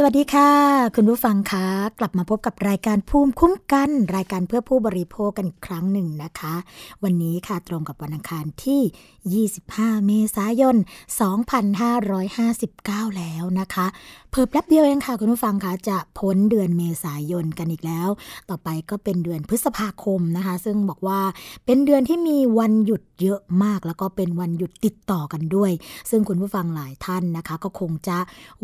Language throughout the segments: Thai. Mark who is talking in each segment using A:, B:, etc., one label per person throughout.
A: สวัสดีค่ะ คุ
B: ณผู้ฟังคะกลับมาพบกับรายการภูมิคุ้มกัน รายการเพื่อผู้บริโภคกันครั้งหนึ่งนะคะ วันนี้ค่ะตรงกับวันอังคารที่ 25 เมษายน 2559 แล้วนะคะเพิ่มแป๊บเดียวเองค่ะคุณผู้ฟังคะจะพ้นเดือนเมษายนกันอีกแล้ว ต่อไปก็เป็นเดือนพฤษภาคมนะคะ ซึ่งบอกว่าเป็นเดือนที่มีวันหยุดเยอะมาก แล้วก็เป็นวันหยุดติดต่อกันด้วย ซึ่งคุณผู้ฟังหลายท่านนะคะ ก็คงจะ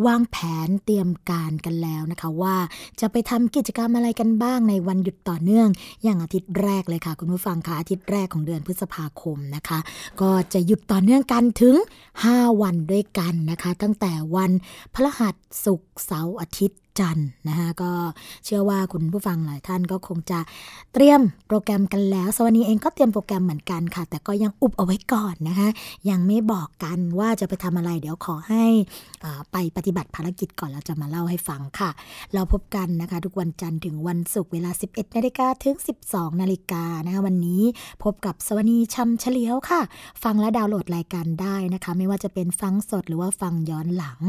B: วางแผนเตรียมการกันแล้วนะคะ ว่าจะไปทำกิจกรรมอะไรกันบ้างในวันหยุดต่อเนื่อง อย่างอาทิตย์แรกเลยค่ะ คุณผู้ฟังคะอาทิตย์แรกของเดือนพฤษภาคมนะคะ ก็จะหยุดต่อเนื่องกันถึง 5 วันด้วยกันนะคะ ตั้งแต่วันพฤหัสศุกร์เสาร์อาทิตย์ จันทร์นะคะก็เชื่อว่าคุณผู้ฟังหลายท่านก็คงจะเตรียมโปรแกรมกันแล้วสวัสดีเองก็เตรียมโปรแกรมเหมือนกันค่ะ แต่ก็ยังอุบเอาไว้ก่อนนะคะ ยังไม่บอกกันว่าจะไปทำอะไร เดี๋ยวขอให้ไปปฏิบัติภารกิจก่อนเราจะมาเล่าให้ฟังค่ะ เราพบกันนะคะ ทุกวันจันทร์ถึงวันศุกร์เวลา 11นาฬิกาถึง 12นาฬิกานะคะวันนี้พบกับสวนีชำเฉลียวค่ะ ฟังและดาวน์โหลดรายการได้นะคะ ไม่ว่าจะเป็นฟังสดหรือว่าฟังย้อนหลัง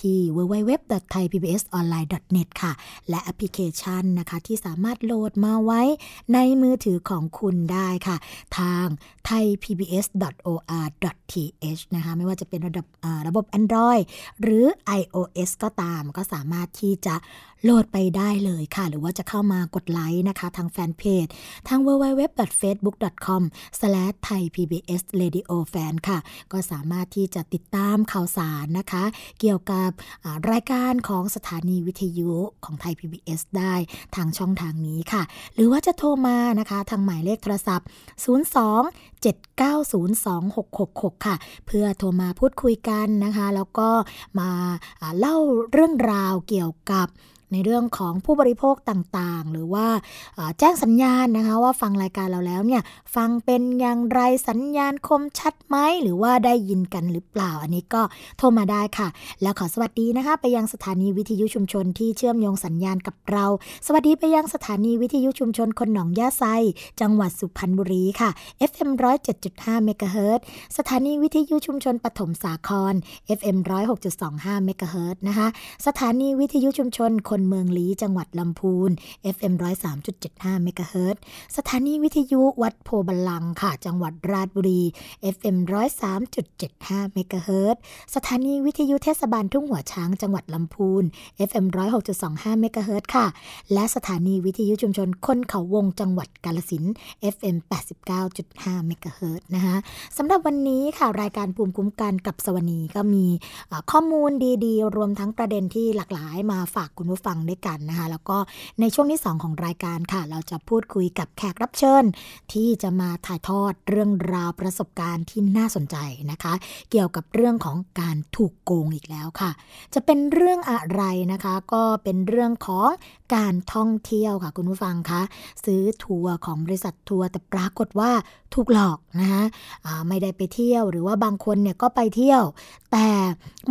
B: ที่ www.thaipbsonline net ค่ะ และแอปพลิเคชันนะคะ ที่สามารถโหลดมาไว้ในมือถือของคุณได้ค่ะ ทาง thaipbs.or.th นะคะ ไม่ว่าจะเป็นระดับระบบ Android หรือ iOS ก็ตามก็สามารถที่จะ โหลดไปได้เลยค่ะ หรือว่าจะเข้ามากดไลค์นะคะ ทางแฟนเพจ ทาง www.facebook.com/thaipbsradiofan ค่ะ ก็สามารถที่จะติดตามข่าวสารนะคะ เกี่ยวกับรายการของสถานีวิทยุของไทย PBS ได้ทางช่องทางนี้ค่ะ หรือว่าจะโทรมานะคะ ทางหมายเลขโทรศัพท์ 02 7902666 ค่ะ เพื่อโทรมาพูดคุยกันนะคะ แล้วก็มาเล่าเรื่องราวเกี่ยวกับในเรื่องของผู้บริโภคต่างๆ หรือว่าแจ้งสัญญาณนะคะว่าฟังรายการเราแล้วเนี่ยฟังเป็นอย่างไรสัญญาณคมชัดไหมหรือว่าได้ยินกันหรือเปล่า อันนี้ก็โทรมาได้ค่ะ แล้วขอสวัสดีนะคะ ไปยังสถานีวิทยุชุมชนที่เชื่อมโยงสัญญาณกับเรา สวัสดีไปยังสถานีวิทยุชุมชนคนหนองยาไซ จังหวัดสุพรรณบุรีค่ะ FM 107.5เมกะเฮิรตสถานีวิทยุชุมชนปฐมสาคร FM 106.25เมกะเฮิรตนะคะ สถานีวิทยุชุมชนคนเมืองลี้จังหวัดลำพูน FM 103.75เมกะเฮิรตสถานีวิทยุวัดโพบาลังค่ะ จังหวัดราชบุรี FM 103.75เมกะเฮิรตสถานีวิทยุเทศบาลทุ่งหัวช้างจังหวัดลำพูน FM 106.25เมกะเฮิรตค่ะ และสถานีวิทยุชุมชนคนเขาวงจังหวัดกาลสิน FM 89.5เมกะเฮิรตนะคะสำหรับวันนี้ค่ะรายการภูมิคุ้มกันกับสวนีก็มีข้อมูลดีๆ รวมทั้งประเด็นที่หลากหลายมาฝากคุณผู้ฟังด้วยกันนะคะ แล้วก็ในช่วงที่ 2 ของรายการค่ะ เราจะพูดคุยกับแขกรับเชิญ ที่จะมาถ่ายทอดเรื่องราวประสบการณ์ที่น่าสนใจนะคะ เกี่ยวกับเรื่องของการถูกโกงอีกแล้วค่ะ จะเป็นเรื่องอะไรนะคะ ก็เป็นเรื่องของการท่องเที่ยวค่ะคุณผู้ฟังคะซื้อทัวร์ของบริษัททัวร์แต่ปรากฏว่าถูกหลอกนะคะไม่ได้ไปเที่ยวหรือว่าบางคนเนี่ยก็ไปเที่ยว แต่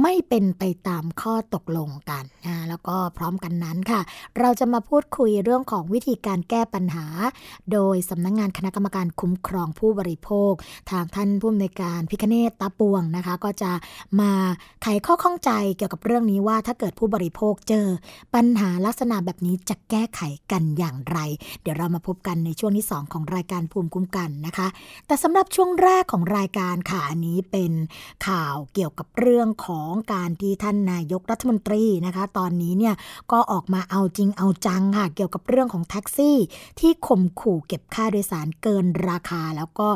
B: ไม่เป็นไปตามข้อตกลงกันนะแล้วก็พร้อมกันนั้นค่ะ เราจะมาพูดคุยเรื่องของวิธีการแก้ปัญหา โดยสำนักงงานคณะกรรมการคุ้มครองผู้บริโภค ทางท่านผู้อำนวยการพิคเนตตาปวงนะคะ ก็จะมาไขข้อข้องใจเกี่ยวกับเรื่องนี้ว่าถ้าเกิดผู้บริโภคเจอปัญหาลักษณะแบบนี้จะแก้ไขกันอย่างไร เดี๋ยวเรามาพบกันในช่วงที่ 2 ของรายการภูมิคุ้มกันนะคะ แต่สำหรับช่วงแรกของรายการค่ะอันนี้เป็นข่าวเกี่ยวกับเรื่องของการที่ท่านนายกรัฐมนตรีนะคะ ตอนนี้เนี่ยก็ออกมาเอาจริงเอาจังค่ะเกี่ยวกับเรื่องของแท็กซี่ ที่ข่มขู่เก็บค่าโดยสารเกินราคา แล้วก็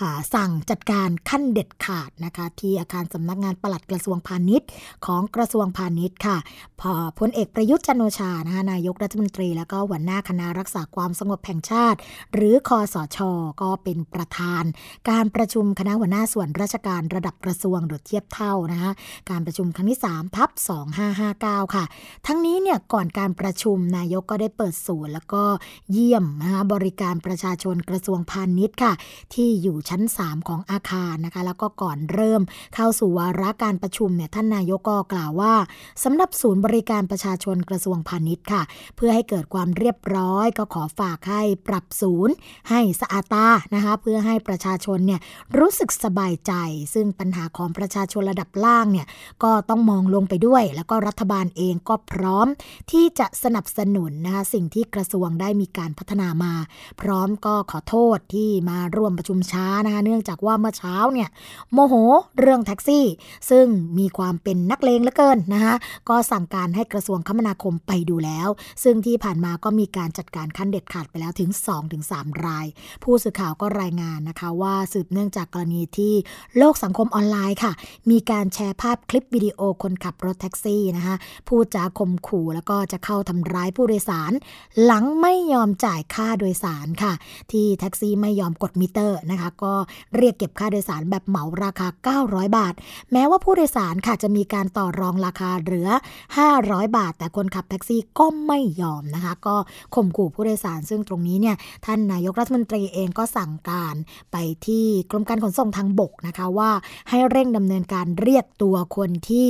B: หาสั่งจัดการขั้นเด็ดขาดนะคะ ที่อาคารสำนักงานปลัดกระทรวงพาณิชย์ ของกระทรวงพาณิชย์ค่ะพอพลเอกประยุทธ์จันโอชานะคะนายกรัฐมนตรี แล้วก็หัวหน้าคณะรักษาความสงบแห่งชาติ หรือคอสช ก็เป็นประธาน การประชุมคณะหัวหน้าส่วนราชการระดับกระทรวงหรือเทียบเท่านะคะการประชุมครั้งที่3ทับ2559 ค่ะ ทั้งนี้เนี่ยก่อนการประชุมนายกก็ได้เปิดศูนย์แล้วก็เยี่ยมนะคะบริการประชาชนกระทรวงพาณิชย์ค่ะ ที่อยู่ชั้น 3 ของอาคารนะคะ แล้วก็ก่อนเริ่มเข้าสู่วาระการประชุมเนี่ยท่านนายกก็กล่าวว่าสำหรับศูนย์บริการประชาชนกระทรวงพาณิชย์ค่ะเพื่อให้เกิดความเรียบร้อย ก็ขอฝากให้ปรับศูนย์ ให้สะอาดตานะคะเพื่อให้ประชาชนเนี่ยรู้สึกสบายใจ ซึ่งปัญหาของประชาชนระดับล่างเนี่ยก็ต้องมองลงไปด้วย แล้วก็รัฐบาลเองก็พร้อมที่จะสนับสนุนนะคะสิ่งที่กระทรวงได้มีการพัฒนามา พร้อมก็ขอโทษที่มาร่วมประชุมช้านะคะเนื่องจากว่าเมื่อเช้าเนี่ยโมโหเรื่องแท็กซี่ ซึ่งมีความเป็นนักเลงเหลือเกินนะคะก็สั่งการให้กระทรวงคมนาคมไปดูแล้วซึ่งที่ผ่านมาก็มีการจัดการขั้นเด็ดขาดไปแล้วถึง 2-3 ราย ผู้สื่อข่าวก็รายงานนะคะว่าสืบเนื่องจากกรณีที่โลกสังคมออนไลน์ค่ะ มีการแชร์ภาพคลิปวิดีโอคนขับรถแท็กซี่นะคะพูดจาข่มขู่แล้วก็จะเข้าทำร้ายผู้โดยสาร หลังไม่ยอมจ่ายค่าโดยสารค่ะ ที่แท็กซี่ไม่ยอมกดมิเตอร์นะคะ ก็เรียกเก็บค่าโดยสารแบบเหมาราคา 900 บาท แม้ว่าผู้โดยสารค่ะจะมีการต่อรองราคาเหลือ 500 บาท แต่คนขับแท็กซี่ก็ไม่ยอมนะคะ ก็ข่มขู่ผู้โดยสาร ซึ่งตรงนี้เนี่ยท่านนายกรัฐมนตรีเองก็สั่งการไปที่กรมการขนส่งทางบกนะคะว่าให้เร่งดำเนินการเรียกตัวคนที่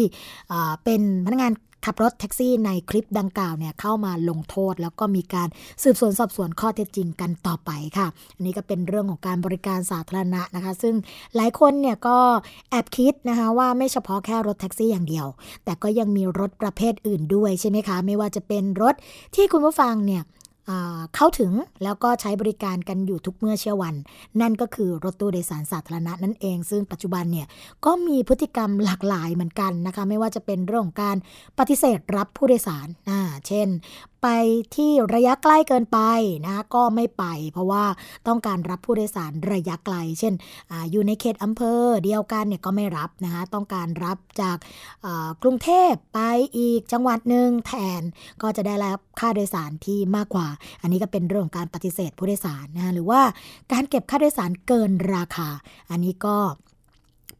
B: เป็นพนักงาน ขับรถแท็กซี่ในคลิปดังกล่าวเนี่ยเข้ามาลงโทษ แล้วก็มีการสืบสวนสอบสวนข้อเท็จจริงกันต่อไปค่ะ อันนี้ก็เป็นเรื่องของการบริการสาธารณะนะคะ ซึ่งหลายคนเนี่ยก็แอบคิดนะคะว่าไม่เฉพาะแค่รถแท็กซี่อย่างเดียว แต่ก็ยังมีรถประเภทอื่นด้วยใช่ไหมคะ ไม่ว่าจะเป็นรถที่คุณผู้ฟังเนี่ย เข้าถึงแล้วก็ใช้บริการกันอยู่ทุกเมื่อเช้าวัน นั่นก็คือรถตู้โดยสารสาธารณะนั่นเอง ซึ่งปัจจุบันเนี่ยก็มีพฤติกรรมหลากหลายเหมือนกันนะคะ ไม่ว่าจะเป็นเรื่องของการปฏิเสธรับผู้โดยสาร เช่น ไปที่ระยะใกล้เกินไปนะก็ไม่ไป เพราะว่าต้องการรับผู้โดยสารระยะไกล เช่นออยู่ในเขตอำเภอเดียวกันเนี่ยก็ไม่รับนะคะต้องการรับจากกรุงเทพไปอีกจังหวัดหนึ่งแทนก็จะได้รับค่าโดยสารที่มากกว่า อันนี้ก็เป็นเรื่องการปฏิเสธผู้โดยสารนะหรือว่าการเก็บค่าโดยสารเกินราคา อันนี้ก็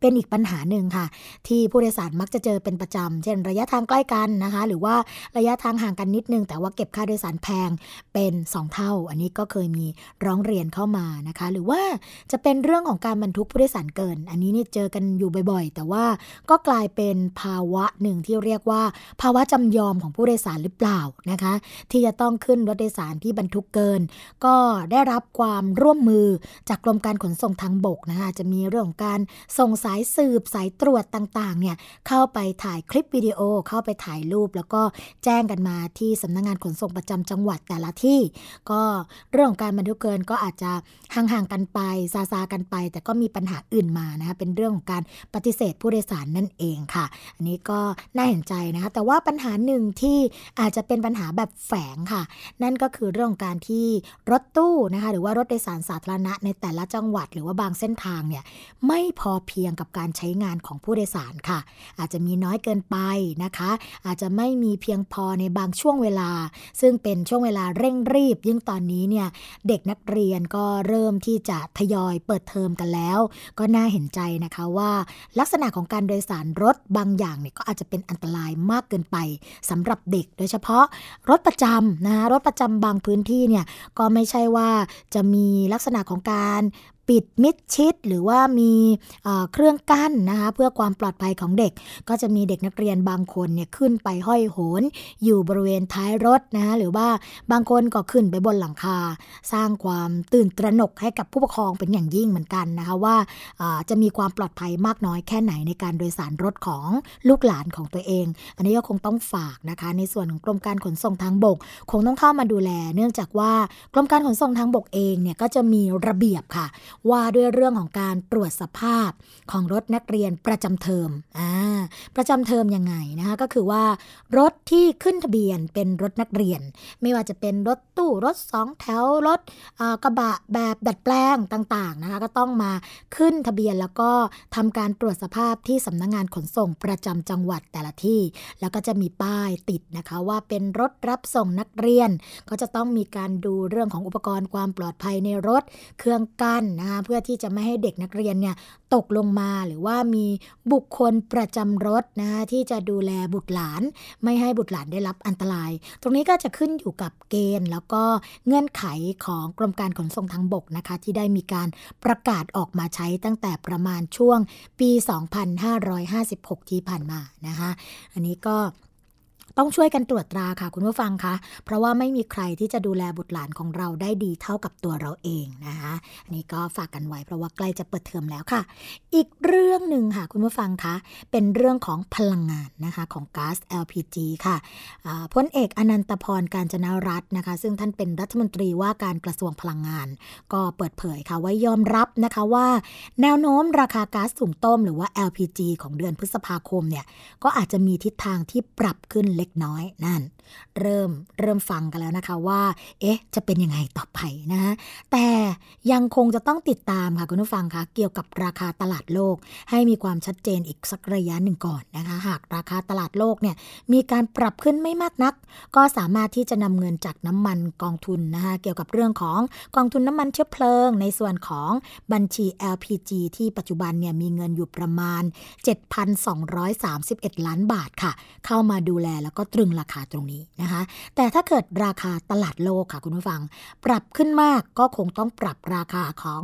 B: เป็นอีกปัญหาหนึ่งค่ะ ที่ผู้โดยสารมักจะเจอเป็นประจำ เช่น ระยะทางใกล้กันนะคะ หรือว่าระยะทางห่างกันนิดนึง แต่ว่าเก็บค่าโดยสารแพงเป็น 2 เท่า อันนี้ก็เคยมีร้องเรียนเข้ามานะคะ หรือว่าจะเป็นเรื่องของการบรรทุกผู้โดยสารเกิน อันนี้นี่เจอกันอยู่บ่อยๆ แต่ว่าก็กลายเป็นภาวะหนึ่งที่เรียกว่า ภาวะจำยอมของผู้โดยสารหรือเปล่านะคะ ที่จะต้องขึ้นรถโดยสารที่บรรทุกเกิน ก็ได้รับความร่วมมือจากกรมการขนส่งทางบกนะคะจะมีเรื่องของการส่งสายสืบสายตรวจต่างๆเนี่ยเข้าไปถ่ายคลิปวิดีโอเข้าไปถ่ายรูป แล้วก็แจ้งกันมาที่สำนักงงานขนส่งประจำจังหวัดแต่ละที่ ก็เรื่องของการบรรทุกเกินก็อาจจะห่างๆกันไปซาซากันไป แต่ก็มีปัญหาอื่นมานะคะเป็นเรื่องของการปฏิเสธผู้โดยสารนั่นเองค่ะ อันนี้ก็น่าเห็นใจนะคะแต่ว่าปัญหาหนึ่งที่อาจจะเป็นปัญหาแบบแฝงค่ะ นั่นก็คือเรื่องของการที่รถตู้นะคะหรือว่ารถโดยสารสาธารณะในแต่ละจังหวัด หรือว่าบางเส้นทางเนี่ยไม่พอเพียงกับการใช้งานของผู้โดยสารค่ะ อาจจะมีน้อยเกินไปนะคะ อาจจะไม่มีเพียงพอในบางช่วงเวลา ซึ่งเป็นช่วงเวลาเร่งรีบยิ่งตอนนี้เนี่ยเด็กนักเรียนก็เริ่มที่จะทยอยเปิดเทอมกันแล้ว ก็น่าเห็นใจนะคะว่า ลักษณะของการโดยสารรถบางอย่างเนี่ยก็อาจจะเป็นอันตรายมากเกินไปสำหรับเด็กโดยเฉพาะรถประจำนะรถประจำบางพื้นที่เนี่ยก็ไม่ใช่ว่าจะมีลักษณะของการ ปิดมิดชิด หรือว่ามีเครื่องกั้นนะคะเพื่อความปลอดภัยของเด็ก ก็จะมีเด็กนักเรียนบางคนเนี่ยขึ้นไปห้อยโหน อยู่บริเวณท้ายรถนะคะหรือว่าบางคนก็ขึ้นไปบนหลังคา สร้างความตื่นตระหนกให้กับผู้ปกครองเป็นอย่างยิ่งเหมือนกันนะคะว่าจะมีความปลอดภัยมากน้อยแค่ไหนในการโดยสารรถของลูกหลานของตัวเอง อันนี้ก็คงต้องฝากนะคะ ในส่วนของกรมการขนส่งทางบก คงต้องเข้ามาดูแล เนื่องจากว่ากรมการขนส่งทางบกเองเนี่ยก็จะมีระเบียบค่ะ ว่าด้วยเรื่องของการตรวจสภาพของรถนักเรียนประจำเทอมอ่าประจำเทอมยังไงนะคะก็คือว่ารถที่ขึ้นทะเบียนเป็นรถนักเรียน ไม่ว่าจะเป็นรถตู้รถสองแถวรถกระบะแบบดัดแปลงต่างๆนะคะก็ต้องมาขึ้นทะเบียนแล้วก็ทำการตรวจสภาพที่สำนักงงานขนส่งประจำจังหวัดแต่ละที่ แล้วก็จะมีป้ายติดนะคะว่าเป็นรถรับส่งนักเรียน ก็จะต้องมีการดูเรื่องของอุปกรณ์ความปลอดภัยในรถ เครื่องกั้นนะคะเพื่อที่จะไม่ให้เด็กนักเรียนเนี่ยตกลงมาหรือว่ามีบุคคลประจำรถนะคะที่จะดูแลบุตรหลาน ไม่ให้บุตรหลานได้รับอันตราย ตรงนี้ก็จะขึ้นอยู่กับเกณฑ์ แล้วก็เงื่อนไขของกรมการขนส่งทางบกนะคะ ที่ได้มีการประกาศออกมาใช้ตั้งแต่ประมาณช่วงปี 2556 ที่ผ่านมานะคะ อันนี้ก็ ต้องช่วยกันตรวจตราค่ะ คุณผู้ฟังคะเพราะว่าไม่มีใครที่จะดูแลบุตรหลานของเราได้ดีเท่ากับตัวเราเองนะคะอันนี้ก็ฝากกันไว้เพราะว่าใกล้จะเปิดเทอมแล้วค่ะ อีกเรื่องหนึ่งค่ะคุณผู้ฟังคะเป็นเรื่องของพลังงานนะคะของก๊าซ LPG ค่ะพลเอกอนันตพรการจนารัตน์นะคะ ซึ่งท่านเป็นรัฐมนตรีว่าการกระทรวงพลังงาน ก็เปิดเผยค่ะว่ายอมรับนะคะว่า แนวโน้มราคาก๊าซสูงต้มหรือว่า LPG ของเดือนพฤษภาคมเนี่ยก็อาจจะมีทิศทางที่ปรับขึ้นเล็กน้อยนั่น เริ่มเริ่มฟังกันแล้วนะคะว่า เอ๊ะ จะเป็นยังไงต่อไปนะฮะแต่ยังคงจะต้องติดตามค่ะคุณผู้ฟังคะเกี่ยวกับราคาตลาดโลก ให้มีความชัดเจนอีกสักระยะหนึ่งก่อนนะคะ หากราคาตลาดโลกเนี่ยมีการปรับขึ้นไม่มากนัก ก็สามารถที่จะนำเงินจากน้ำมันกองทุนนะคะเกี่ยวกับเรื่องของกองทุนน้ำมันเชื้อเพลิง ในส่วนของบัญชี LPG ที่ปัจจุบันเนี่ยมีเงินอยู่ประมาณ 7,231 ล้านบาทค่ะ เข้ามาดูแลแล้วก็ตรึงราคาตรงนี้นะคะ แต่ถ้าเกิดราคาตลาดโลกค่ะคุณผู้ฟัง ปรับขึ้นมากก็คงต้องปรับราคาของ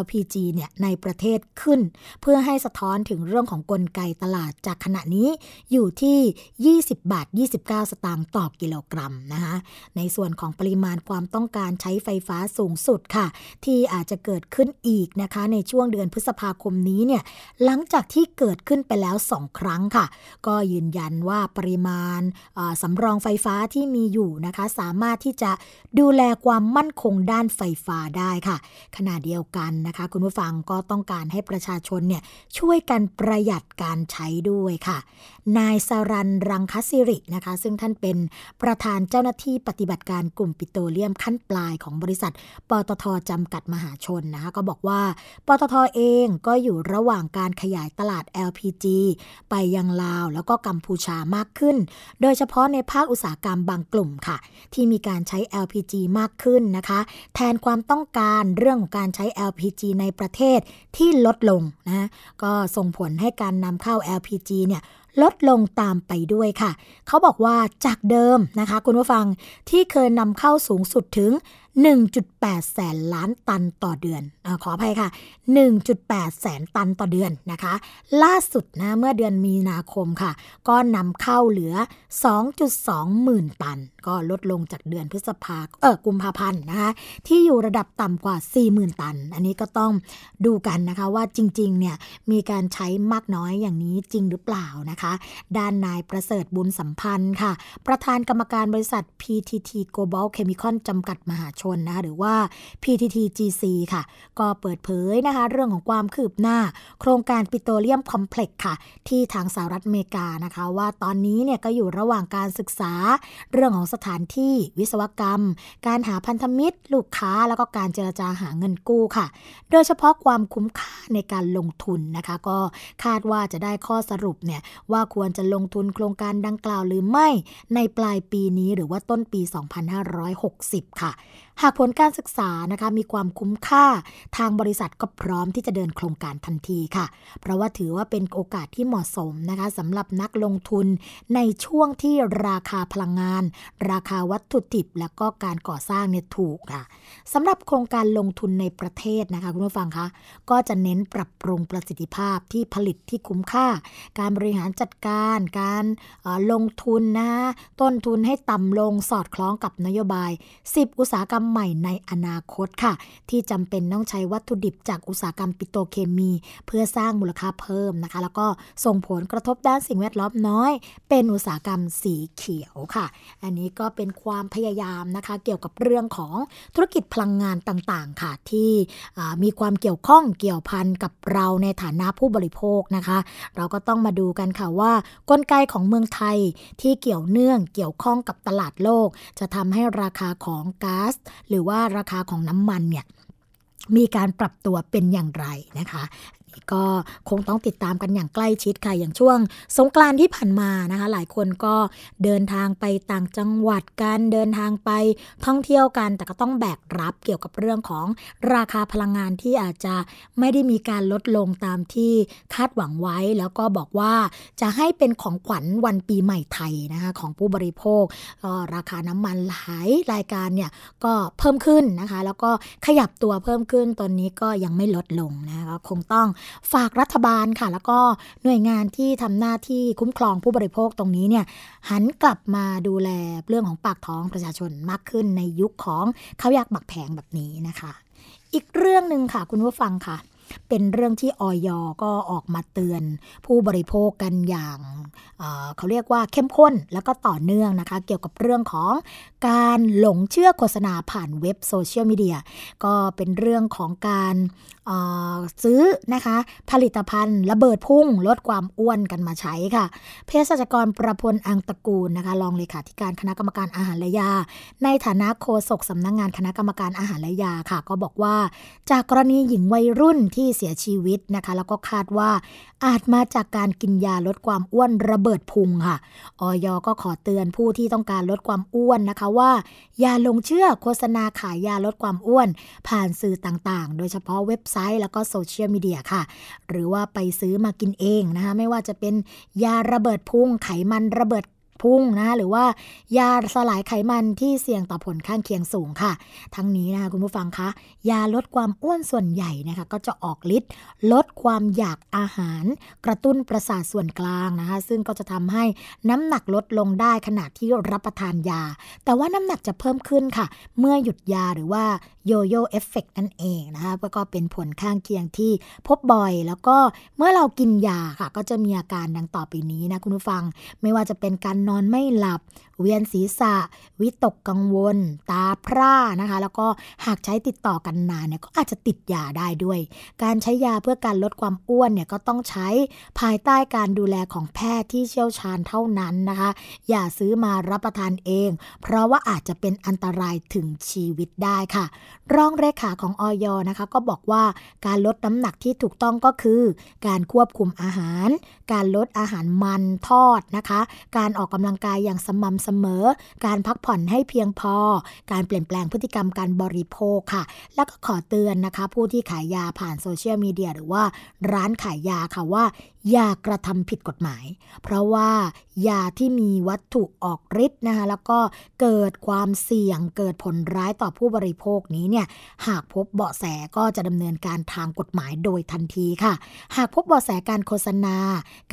B: LPG เนี่ยในประเทศขึ้น เพื่อให้สะท้อนถึงเรื่องของกลไกตลาดจากขณะนี้อยู่ที่ 20 บาท 29 สตางค์ต่อกิโลกรัมนะคะในส่วนของปริมาณความต้องการใช้ไฟฟ้าสูงสุดค่ะ ที่อาจจะเกิดขึ้นอีกนะคะ ในช่วงเดือนพฤษภาคมนี้เนี่ยหลังจากที่เกิดขึ้นไปแล้ว 2 ครั้งค่ะ ก็ยืนยันว่าปริมาณสำรองไฟฟ้าที่มีอยู่นะคะ สามารถที่จะดูแลความมั่นคงด้านไฟฟ้าได้ค่ะ ขณะเดียวกันนะคะ คุณผู้ฟังก็ต้องการให้ประชาชนเนี่ยช่วยกันประหยัดการใช้ด้วยค่ะ นายสรันรังคสิรินะคะ ซึ่งท่านเป็นประธานเจ้าหน้าที่ปฏิบัติการกลุ่มปิโตรเลียมขั้นปลายของบริษัท ปตทจำกัดมหาชนนะคะ ก็บอกว่า ปตทเองก็อยู่ระหว่างการขยายตลาด LPG ไปยังลาวแล้วก็กัมพูชามากขึ้นโดยเฉพาะในภาคอุตสาหกรรมบางกลุ่มค่ะ ที่มีการใช้ LPG มากขึ้นนะคะ แทนความต้องการเรื่องของการใช้ LPG ในประเทศที่ลดลงนะก็ส่งผลให้การนำเข้า LPG เนี่ยลดลงตามไปด้วยค่ะ เขาบอกว่าจากเดิมนะคะ คุณผู้ฟังที่เคยนำเข้าสูงสุดถึง 1.8 แสนล้านตันต่อเดือนอขออภัยค่ะ 1.8 แสนตันต่อเดือนนะคะ ล่าสุดนะเมื่อเดือนมีนาคมค่ะ ก็นำเข้าเหลือ 2.2 หมื่นตัน ก็ลดลงจากเดือนพฤษภาเออกุมภาพันธ์นะคะที่อยู่ระดับต่ำกว่า 40,000 ตัน อันนี้ก็ต้องดูกันนะคะว่าจริงๆเนี่ยมีการใช้มากน้อยอย่างนี้จริงหรือเปล่านะคะ ด้านนายประเสริฐบุญสัมพันธ์ค่ะ ประธานกรรมการบริษัท PTT Global Chemical จำกัดมหาชนนะคะหรือว่า PTTGC ค่ะ ก็เปิดเผยนะคะ เรื่องของความคืบหน้า โครงการปิโตรเลียมคอมเพล็กซ์ค่ะ ที่ทางสหรัฐอเมริกานะคะ ว่าตอนนี้เนี่ยก็อยู่ระหว่างการศึกษาเรื่องของสถานที่วิศวกรรม การหาพันธมิตร ลูกค้าแล้วก็การเจรจาหาเงินกู้ค่ะ โดยเฉพาะความคุ้มค่าในการลงทุนนะคะ ก็คาดว่าจะได้ข้อสรุปเนี่ยว่าควรจะลงทุนโครงการดังกล่าวหรือไม่ในปลายปีนี้หรือว่าต้นปี 2560 ค่ะ หากผลการศึกษานะคะมีความคุ้มค่าทางบริษัทก็พร้อมที่จะเดินโครงการทันทีค่ะ เพราะว่าถือว่าเป็นโอกาสที่เหมาะสมนะคะสำหรับนักลงทุนในช่วงที่ราคาพลังงาน ราคาวัตถุดิบ และก็การก่อสร้างเนี่ยถูกค่ะสำหรับโครงการลงทุนในประเทศนะคะคุณผู้ฟังคะก็จะเน้นปรับปรุงประสิทธิภาพที่ผลิตที่คุ้มค่า การบริหารจัดการ การลงทุนนะต้นทุนให้ต่ำลงสอดคล้องกับนโยบาย 10 อุตสาหกรรมใหม่ในอนาคตค่ะ ที่จำเป็นต้องใช้วัตถุดิบจากอุตสาหกรรมปิโตรเคมี เพื่อสร้างมูลค่าเพิ่มนะคะ แล้วก็ส่งผลกระทบด้านสิ่งแวดล้อมน้อย เป็นอุตสาหกรรมสีเขียวค่ะ อันนี้ก็เป็นความพยายามนะคะ เกี่ยวกับเรื่องของธุรกิจพลังงานต่างๆค่ะ ที่มีความเกี่ยวข้องเกี่ยวพันกับเราในฐานะผู้บริโภคนะคะ เราก็ต้องมาดูกันค่ะว่ากลไกของเมืองไทยที่เกี่ยวเนื่องเกี่ยวข้องกับตลาดโลก จะทำให้ราคาของก๊าซหรือว่าราคาของน้ำมันเนี่ยมีการปรับตัวเป็นอย่างไรนะคะ ก็คงต้องติดตามกันอย่างใกล้ชิดค่ะ อย่างช่วง สงกรานที่ผ่านมานะคะ หลายคนก็เดินทางไปต่างจังหวัดกันเดินทางไปท่องเที่ยวกัน แต่ก็ต้องแบกรับเกี่ยวกับเรื่องของราคาพลังงานที่อาจจะไม่ได้มีการลดลงตามที่คาดหวังไว้ แล้วก็บอกว่าจะให้เป็นของขวัญวันปีใหม่ไทยนะคะของผู้บริโภคก็ราคาน้ำมันหลายรายการเนี่ยก็เพิ่มขึ้นนะคะ แล้วก็ขยับตัวเพิ่มขึ้นตอนนี้ก็ยังไม่ลดลงนะคะคงต้องฝากรัฐบาลค่ะ แล้วก็หน่วยงานที่ทำหน้าที่คุ้มครองผู้บริโภคตรงนี้เนี่ยหันกลับมาดูแลเรื่องของปากท้องประชาชนมากขึ้นในยุคของข้าวยากหมักแพงแบบนี้นะคะ อีกเรื่องหนึ่งค่ะคุณผู้ฟังค่ะ เป็นเรื่องที่ออยก็ออกมาเตือน ผู้บริโภคกันอย่างเเขาเรียกว่าเข้มข้นแล้วก็ต่อเนื่องนะคะ เกี่ยวกับเรื่องของการหลงเชื่อโฆษณาผ่านเว็บโซเชียลมีเดียก็เป็นเรื่องของการซื้อนะคะ ผลิตภัณฑ์ระเบิดพุ่งลดความอ้วนกันมาใช้ค่ะ เภสัชกรประพลอังตระกูลนะคะรองเลขาธิการคณะกรรมการอาหารและยา ในฐานะโฆษกสำนักงงานคณะกรรมการอาหารและยาค่ะ ก็บอกว่า จากกรณีหญิงวัยรุ่นที่เสียชีวิตนะคะ แล้วก็คาดว่าอาจมาจากการกินยาลดความอ้วนระเบิดพุงค่ะออยก็ขอเตือนผู้ที่ต้องการลดความอ้วนนะคะว่า อย่าลงเชื่อโฆษณาขายยาลดความอ้วน ผ่านสื่อต่างๆ โดยเฉพาะเว็บไซต์แล้วก็โซเชียลมีเดียค่ะ หรือว่าไปซื้อมากินเองนะคะไม่ว่าจะเป็นยาระเบิดพุงไขมันระเบิด พุ่งนะหรือว่ายาสลายไขมันที่เสี่ยงต่อผลข้างเคียงสูงค่ะ ทั้งนี้นะคะคุณผู้ฟังคะยาลดความอ้วนส่วนใหญ่นะคะ ก็จะออกฤทธิ์ลดความอยากอาหาร กระตุ้นประสาทส่วนกลางนะคะ ซึ่งก็จะทำให้น้ำหนักลดลงได้ขณะที่รับประทานยา แต่ว่าน้ำหนักจะเพิ่มขึ้นค่ะ เมื่อหยุดยาหรือว่าโยโย่เอฟเฟกนั่นเองนะคะก็เป็นผลข้างเคียงที่พบบ่อย แล้วก็เมื่อเรากินยาค่ะ ก็จะมีอาการดังต่อไปนี้นะคุณผู้ฟัง ไม่ว่าจะเป็นการนอนไม่หลับเวียนศีรษะ วิตกกังวล ตาพร่านะคะ แล้วก็หากใช้ติดต่อกันนานเนี่ยก็อาจจะติดยาได้ด้วย การใช้ยาเพื่อการลดความอ้วนเนี่ยก็ต้องใช้ภายใต้การดูแลของแพทย์ที่เชี่ยวชาญเท่านั้นนะคะ อย่าซื้อมารับประทานเอง เพราะว่าอาจจะเป็นอันตรายถึงชีวิตได้ค่ะ รองเลขาของออยนะคะ ก็บอกว่าการลดน้ำหนักที่ถูกต้องก็คือ การควบคุมอาหาร การลดอาหารมันทอดนะคะ การออกกำลังกายอย่างสม่ำเสมอ การพักผ่อนให้เพียงพอ การเปลี่ยนแปลงพฤติกรรมการบริโภคค่ะ แล้วก็ขอเตือนนะคะ ผู้ที่ขายยาผ่านโซเชียลมีเดียหรือว่าร้านขายยาค่ะว่า อย่ากระทำผิดกฎหมาย เพราะว่ายาที่มีวัตถุออกฤทธิ์นะคะแล้วก็เกิดความเสี่ยงเกิดผลร้ายต่อผู้บริโภคนี้เนี่ยหากพบเบาะแสก็จะดำเนินการทางกฎหมายโดยทันทีค่ะ หากพบเบาะแสการโฆษณา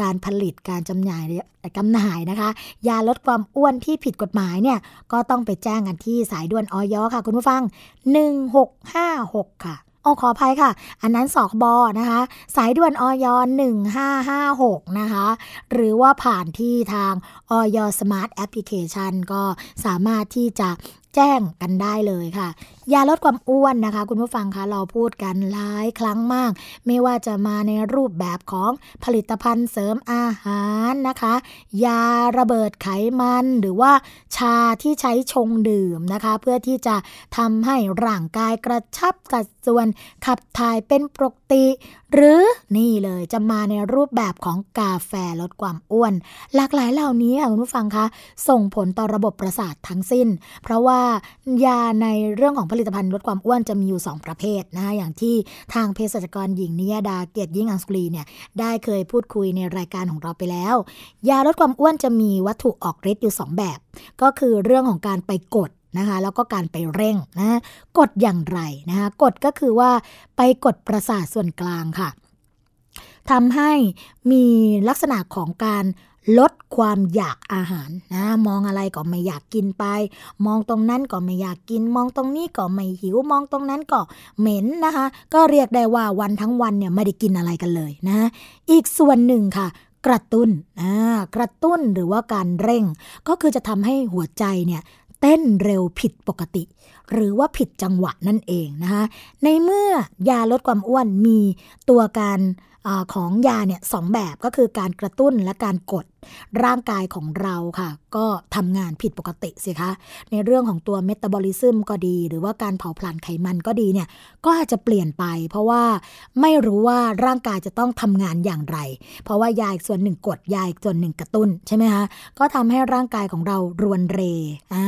B: การผลิตการจำหน่ายจำหน่ายนะคะ ยาลดความอ้วนที่ผิดกฎหมายเนี่ยก็ต้องไปแจ้งกันที่สายด่วนอย.ค่ะ คุณผู้ฟัง 1656 ค่ะ โอ้ขออภัยค่ะ อันนั้นสอกบอนะคะ สายด่วนอย. 1556 นะคะ หรือว่าผ่านที่ทางอย. Smart Application ก็สามารถที่จะแจ้งกันได้เลยค่ะยาลดความอ้วนนะคะ คุณผู้ฟังคะเราพูดกันหลายครั้งมาก ไม่ว่าจะมาในรูปแบบของผลิตภัณฑ์เสริมอาหารนะคะ ยาระเบิดไขมันหรือว่าชาที่ใช้ชงดื่มนะคะ เพื่อที่จะทำให้ร่างกายกระชับกัดส่วนขับถ่ายเป็นปกติ หรือนี่เลยจะมาในรูปแบบของกาแฟลดความอ้วน หลากหลายเหล่านี้คุณผู้ฟังคะส่งผลต่อระบบประสาททั้งสิ้น เพราะว่ายาในเรื่องของผลิตภัณฑ์ลดความอ้วนจะมีอยู่ 2 ประเภทนะคะอย่างที่ทางเภสัชกรหญิงนิยดาเกียรติยิ่งอังสุรีเนี่ยได้เคยพูดคุยในรายการของเราไปแล้ว ยาลดความอ้วนจะมีวัตถุออกฤทธิ์อยู่ 2 แบบ ก็คือเรื่องของการไปกดนะคะแล้วก็การไปเร่งนะกดอย่างไรนะคะกดก็คือว่าไปกดประสาทส่วนกลางค่ะ ทำให้มีลักษณะของการลดความอยากอาหารนะมองอะไรก็ไม่อยากกินไป มองตรงนั้นก็ไม่อยากกิน มองตรงนี้ก็ไม่หิว มองตรงนั้นก็เหม็นนะคะ ก็เรียกได้ว่าวันทั้งวันเนี่ยไม่ได้กินอะไรกันเลยนะ อีกส่วนหนึ่งค่ะ กระตุ้นกระตุ้นหรือว่าการเร่ง ก็คือจะทำให้หัวใจเนี่ยเต้นเร็วผิดปกติ หรือว่าผิดจังหวะนั่นเองนะคะในเมื่อยาลดความอ้วนมีตัวการ ของยาเนี่ยสองแบบก็คือการกระตุ้นและการกด ร่างกายของเราค่ะ ก็ทำงานผิดปกติสิคะ ในเรื่องของตัวเมตาบอลิซึมก็ดี หรือว่าการเผาผลาญไขมันก็ดีเนี่ย ก็อาจจะเปลี่ยนไป เพราะว่าไม่รู้ว่าร่างกายจะต้องทำงานอย่างไร เพราะว่ายาอีกส่วนหนึ่งกดยาอีกส่วนหนึ่งกระตุ้นใช่ไหมคะ ก็ทำให้ร่างกายของเรารวนเรอ่า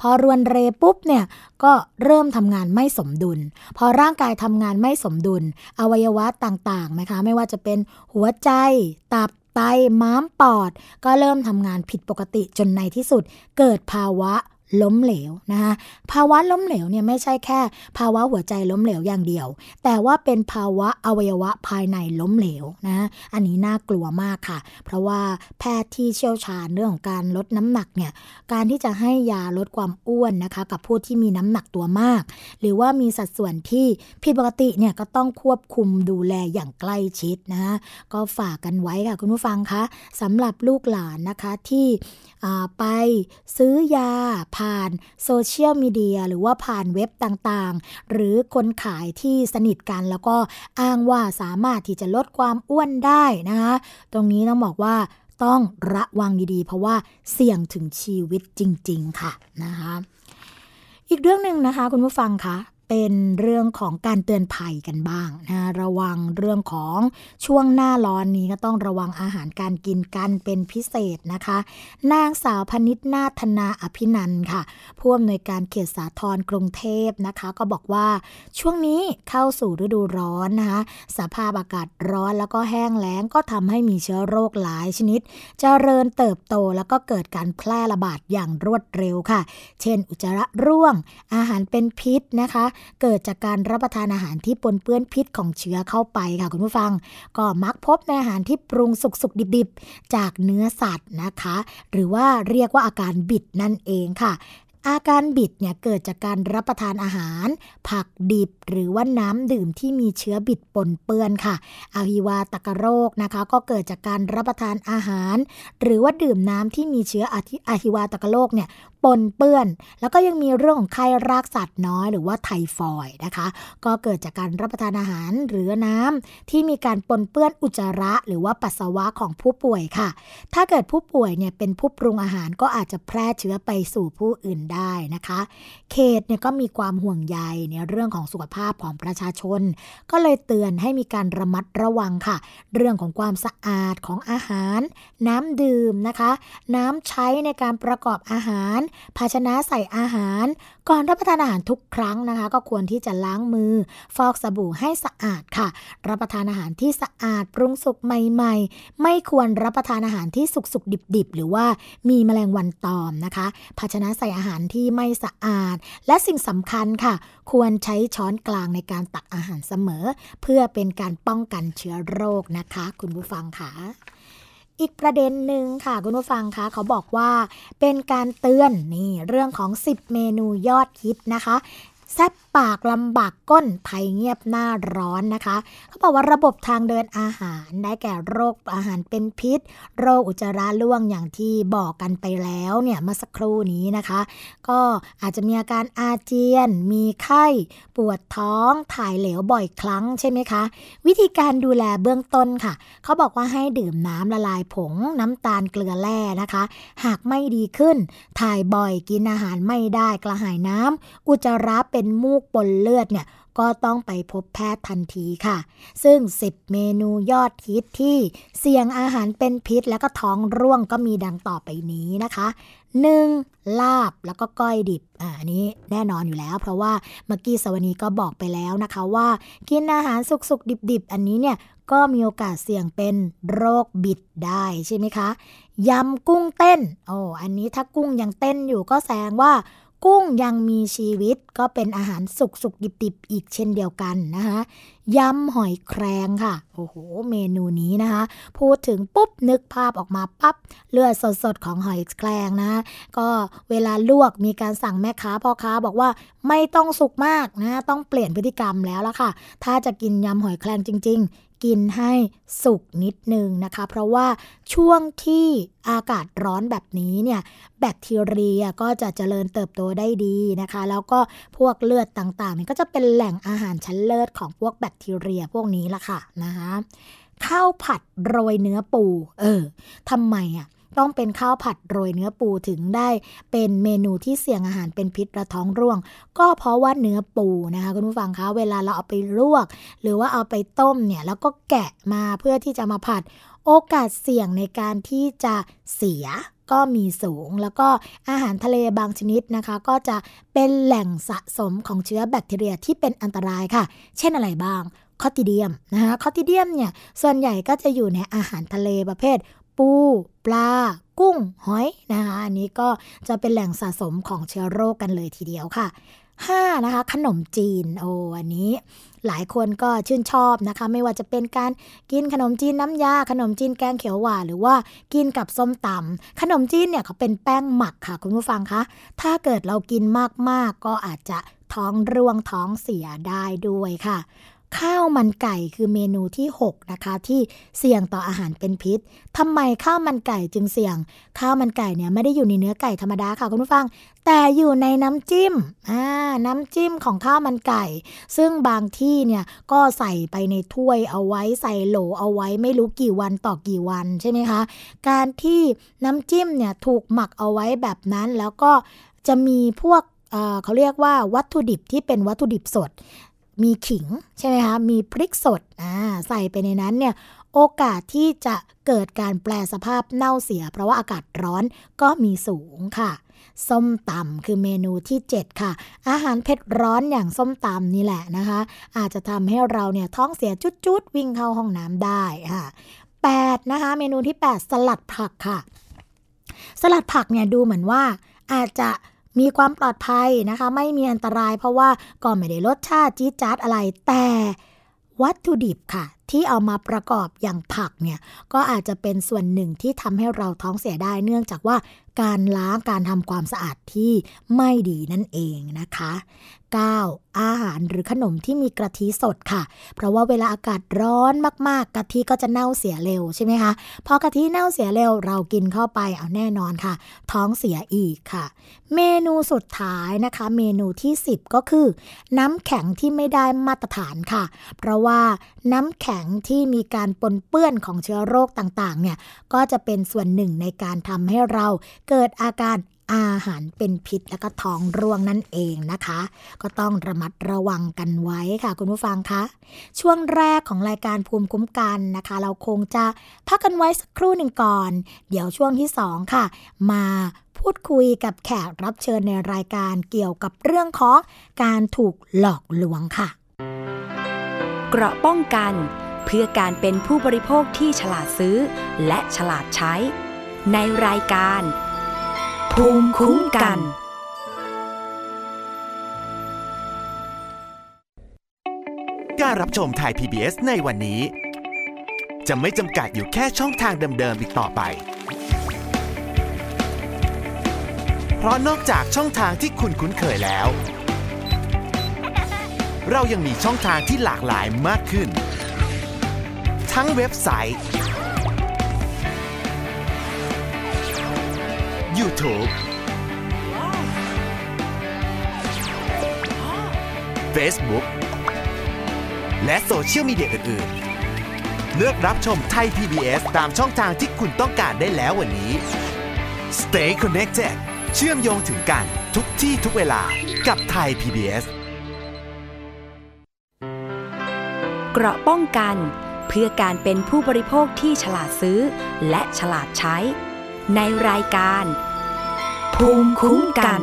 B: พอรวนเรปุ๊บเนี่ยก็เริ่มทำงานไม่สมดุล พอร่างกายทำงานไม่สมดุล อวัยวะต่างๆนะคะ ไม่ว่าจะเป็นหัวใจ ตับ ไตม้ามปอด ก็เริ่มทำงานผิดปกติจนในที่สุด เกิดภาวะ ล้มเหลวนะคะภาวะล้มเหลวเนี่ยไม่ใช่แค่ ภาวะหัวใจล้มเหลวอย่างเดียว แต่ว่าเป็นภาวะอวัยวะภายในล้มเหลวนะอันนี้น่ากลัวมากค่ะ เพราะว่าแพทย์ที่เชี่ยวชาญเรื่องของการลดน้ำหนักเนี่ยการที่จะให้ยาลดความอ้วนนะคะ กับผู้ที่มีน้ำหนักตัวมาก หรือว่ามีสัดส่วนที่ผิดปกติเนี่ยก็ต้องควบคุมดูแลอย่างใกล้ชิดนะะก็ฝากกันไว้ค่ะคุณผู้ฟังคะสำหรับลูกหลานนะคะที่ไปซื้อยาผ่านโซเชียลมีเดียหรือว่าผ่านเว็บต่างๆ หรือคนขายที่สนิทกัน แล้วก็อ้างว่าสามารถที่จะลดความอ้วนได้นะคะตรงนี้ต้องบอกว่าต้องระวังดีๆ เพราะว่าเสี่ยงถึงชีวิตจริง ๆ ค่ะนะคะอีกเรื่องหนึ่งนะคะ คุณผู้ฟังคะ เป็นเรื่องของการเตือนภัยกันบ้างนะระวังเรื่องของช่วงหน้าร้อนนี้ก็ต้องระวังอาหารการกินกันเป็นพิเศษนะคะ นางสาวพนิษนาธนาอภินันค่ะผู้อำนวยการเขตสาทรกรุงเทพนะคะ ก็บอกว่าช่วงนี้เข้าสู่ฤดูร้อนนะคะสภาพอากาศร้อนแล้วก็แห้งแล้งก็ทำให้มีเชื้อโรคหลายชนิดจเจริญเติบโตแล้วก็เกิดการแพร่ระบาดอย่างรวดเร็วค่ะ เช่น อุจจาระร่วงอาหารเป็นพิษนะคะเกิดจากการรับประทานอาหารที่ปนเปื้อนพิษของเชื้อเข้าไปค่ะคุณผู้ฟัง ก็มักพบในอาหารที่ปรุงสุกๆดิบๆ จากเนื้อสัตว์นะคะ หรือว่าเรียกว่าอาการบิดนั่นเองค่ะอาการบิดเนี่ยเกิดจากการรับประทานอาหาร ผักดิบหรือว่าน้ำดื่มที่มีเชื้อบิดปนเปื้อนค่ะอาหิวาตกโรคนะคะ ก็เกิดจากการรับประทานอาหาร หรือว่าดื่มน้ำที่มีเชื้ออาหิวาตกโรคเนี่ย ปนเปื้อน แล้วก็ยังมีเรื่องของไข้รากสัตว์น้อยหรือว่าไทฟอยนะคะ ก็เกิดจากการรับประทานอาหารหรือน้ำที่มีการปนเปื้อนอุจจาระหรือว่าปัสสาวะของผู้ป่วยค่ะ ถ้าเกิดผู้ป่วยเนี่ยเป็นผู้ปรุงอาหารก็อาจจะแพร่เชื้อไปสู่ผู้อื่นได้นะคะ เขตเนี่ยก็มีความห่วงใยในเรื่องของสุขภาพของประชาชน ก็เลยเตือนให้มีการระมัดระวังค่ะ เรื่องของความสะอาดของอาหาร น้ำดื่มนะคะ น้ำใช้ในการประกอบอาหารภาชนะใส่อาหาร ก่อนรับประทานอาหารทุกครั้งนะคะ ก็ควรที่จะล้างมือ ฟอกสบู่ให้สะอาดค่ะ รับประทานอาหารที่สะอาดปรุงสุกใหม่ ๆ ไม่ควรรับประทานอาหารที่สุกๆดิบๆ หรือว่ามีแมลงวันตอมนะคะ ภาชนะใส่อาหารที่ไม่สะอาด และสิ่งสำคัญค่ะ ควรใช้ช้อนกลางในการตักอาหารเสมอ เพื่อเป็นการป้องกันเชื้อโรคนะคะ คุณผู้ฟังค่ะ อีกประเด็นหนึ่งค่ะคุณผู้ฟังคะเขาบอกว่าเป็นการเตือนนี่เรื่องของ 10 เมนูยอดฮิตนะคะแซบ ปากลำบากก้นภัยเงียบหน้าร้อนนะคะ เขาบอกว่าระบบทางเดินอาหารได้แก่โรคอาหารเป็นพิษ โรคอุจจาระล่วงอย่างที่บอกกันไปแล้วเนี่ยเมื่อสักครู่นี้นะคะ ก็อาจจะมีอาการอาเจียน มีไข้ ปวดท้องถ่ายเหลวบ่อยครั้งใช่ไหมคะ วิธีการดูแลเบื้องต้นค่ะ เขาบอกว่าให้ดื่มน้ำละลายผงน้ำตาลเกลือแร่นะคะ หากไม่ดีขึ้น ถ่ายบ่อยกินอาหารไม่ได้กระหายน้ำอุจจาระเป็นมูกปนเลือดเนี่ยก็ต้องไปพบแพทย์ทันทีค่ะ ซึ่ง 10 เมนูยอดฮิตที่เสี่ยงอาหารเป็นพิษ แล้วก็ท้องร่วงก็มีดังต่อไปนี้นะคะ 1. ลาบแล้วก็ก้อยดิบอันนี้แน่นอนอยู่แล้ว เพราะว่าเมื่อกี้สวนีก็บอกไปแล้วนะคะว่า กินอาหารสุกๆ ดิบๆ อันนี้เนี่ยก็มีโอกาสเสี่ยงเป็นโรคบิดได้ใช่ไหมคะยำกุ้งเต้นโอ้อันนี้ถ้ากุ้งยังเต้นอยู่ก็แสดงว่า กุ้งยังมีชีวิตก็เป็นอาหารสุกสุกดิบๆอีกเช่นเดียวกันนะคะยำหอยแครงค่ะ โอ้โห เมนูนี้นะคะ พูดถึงปุ๊บนึกภาพออกมาปับ๊บเลือดสดๆของหอยแครงนะ ก็เวลาลวกมีการสั่งแม่ค้าพ่อค้าบอกว่าไม่ต้องสุกมากนะ ต้องเปลี่ยนพฤติกรรมแล้วละค่ะ ถ้าจะกินยำหอยแครงจริง กินให้สุกนิดนึงนะคะ เพราะว่าช่วงที่อากาศร้อนแบบนี้เนี่ยแบคทีเรียก็จะเจริญเติบโตได้ดีนะคะ แล้วก็พวกเลือดต่างๆนี่ก็จะเป็นแหล่งอาหารชั้นเลิศของพวกแบคทีเรียพวกนี้ละค่ะนะคะข้าวผัดโรยเนื้อปู เออทำไมอะ ต้องเป็นข้าวผัดโรยเนื้อปูถึงได้เป็นเมนูที่เสี่ยงอาหารเป็นพิษระท้องร่วง ก็เพราะว่าเนื้อปูนะคะคุณผู้ฟังคะเวลาเราเอาไปลวก หรือว่าเอาไปต้มเนี่ยแล้วก็แกะมาเพื่อที่จะมาผัดโอกาสเสี่ยงในการที่จะเสียก็มีสูงแล้วก็อาหารทะเลบางชนิดนะคะ ก็จะเป็นแหล่งสะสมของเชื้อแบคทีเรียที่เป็นอันตรายค่ะ เช่นอะไรบ้างคอติเดียมนะคะคอติเดียมเนี่ยส่วนใหญ่ก็จะอยู่ในอาหารทะเลประเภท ปู ปลา กุ้ง หอยนะคะอันนี้ก็จะเป็นแหล่งสะสมของเชื้อโรคกันเลยทีเดียวค่ะ 5. นะคะ ขนมจีนโอ้อันนี้หลายคนก็ชื่นชอบนะคะ ไม่ว่าจะเป็นการกินขนมจีนน้ำยา ขนมจีนแกงเขียวหวานหรือว่ากินกับส้มตำขนมจีนเนี่ยเขาเป็นแป้งหมักค่ะ คุณผู้ฟังคะ ถ้าเกิดเรากินมากๆ ก็อาจจะท้องร่วงท้องเสียได้ด้วยค่ะ ข้าวมันไก่คือเมนูที่ 6 นะคะ ที่เสี่ยงต่ออาหารเป็นพิษทำไมข้าวมันไก่จึงเสี่ยง ข้าวมันไก่เนี่ยไม่ได้อยู่ในเนื้อไก่ธรรมดาค่ะคุณผู้ฟัง แต่อยู่ในน้ำจิ้มอ่าน้ำจิ้มของข้าวมันไก่ ซึ่งบางที่เนี่ยก็ใส่ไปในถ้วยเอาไว้ใส่โหลเอาไว้ไม่รู้กี่วันต่อกี่วันใช่ไหมคะ การที่น้ำจิ้มเนี่ยถูกหมักเอาไว้แบบนั้นแล้วก็จะมีพวกเขาเรียกว่าวัตถุดิบที่เป็นวัตถุดิบสด มีขิงใช่ไหมคะ มีพริกสดอ่าใส่ไปในนั้นเนี่ยโอกาสที่จะเกิดการแปลสภาพเน่าเสีย เพราะว่าอากาศร้อนก็มีสูงค่ะ ส้มตำคือเมนูที่ 7 ค่ะ อาหารเผ็ดร้อนอย่างส้มตำนี่แหละนะคะ อาจจะทำให้เราเนี่ยท้องเสียจุดๆ วิ่งเข้าห้องน้ำได้ค่ะ8นะคะ เมนูที่ 8 สลัดผักค่ะ สลัดผักเนี่ยดูเหมือนว่าอาจจะ มีความปลอดภัยนะคะ ไม่มีอันตราย เพราะว่าก็ไม่ได้รสชาติจี๊ดจ๊าดอะไร แต่วัตถุดิบค่ะ ที่เอามาประกอบอย่างผักเนี่ยก็อาจจะเป็นส่วนหนึ่งที่ทำให้เราท้องเสียได้เนื่องจากว่าการล้างการทำความสะอาดที่ไม่ดีนั่นเองนะคะ 9. อาหารหรือขนมที่มีกะทิสดค่ะ เพราะว่าเวลาอากาศร้อนมากๆ กะทิก็จะเน่าเสียเร็วใช่ไหมคะ พอกะทิเน่าเสียเร็วเรากินเข้าไปเอาแน่นอนค่ะ ท้องเสียอีกค่ะ เมนูสุดท้ายนะคะ เมนูที่ 10 ก็คือ น้ำแข็งที่ไม่ได้มาตรฐานค่ะ เพราะว่าน้ำแข็งที่มีการปนเปื้อนของเชื้อโรคต่างๆเนี่ยก็จะเป็นส่วนหนึ่งในการทำให้เราเกิดอาการ อาหารเป็นพิษแล้วก็ท้องร่วงนั่นเองนะคะ ก็ต้องระมัดระวังกันไว้ค่ะ คุณผู้ฟังคะช่วงแรกของรายการภูมิคุ้มกันนะคะ เราคงจะพักกันไว้สักครู่หนึ่งก่อน เดี๋ยวช่วงที่สองค่ะ มาพูดคุยกับแขกรับเชิญในรายการเกี่ยวกับเรื่องของการถูกหลอกลวงค่ะ
C: เกราะป้องกัน เพื่อการเป็นผู้บริโภคที่ฉลาดซื้อ และฉลาดใช้ ในรายการ ภูมิคุ้มกัน
D: การรับชมไทย PBS ในวันนี้ จะไม่จำกัดอยู่แค่ช่องทางเดิมๆอีกต่อไป เพราะนอกจากช่องทางที่คุณคุ้นเคยแล้ว เรายังมีช่องทางที่หลากหลายมากขึ้น ทั้งเว็บไซต์ YouTube Facebook และโซเชียลมีเดียอื่น ๆ เลือกรับชมไทย PBS ตามช่องทางที่คุณต้องการได้แล้ววันนี้ Stay connected เชื่อมโยงถึงกันทุกที่ทุกเวลากับไทย PBS
C: เกราะป้องกัน เพื่อการเป็นผู้บริโภคที่ฉลาดซื้อ และฉลาดใช้ ในรายการ ภูมิคุ้มกัน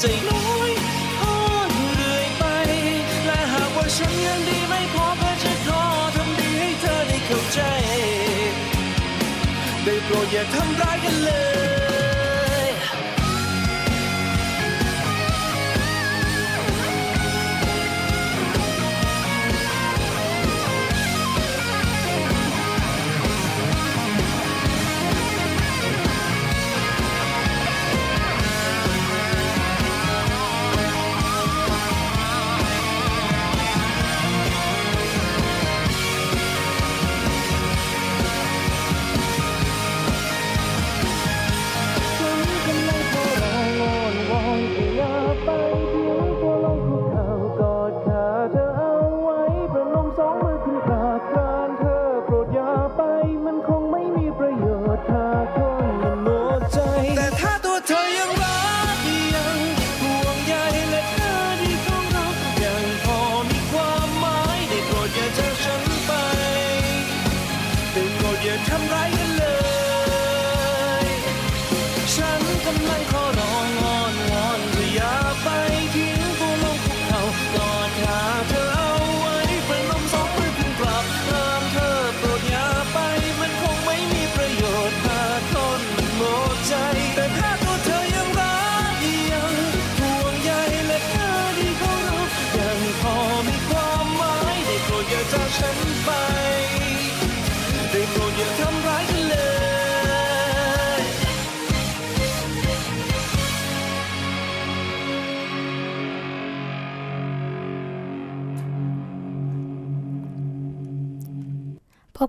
C: ใจน้อยทออยู่เรื่อยไป และหากว่าฉันยังดีไม่พอก็จะขอทำดีให้เธอได้เข้าใจ ได้โปรดอย่าทำร้ายกันเลย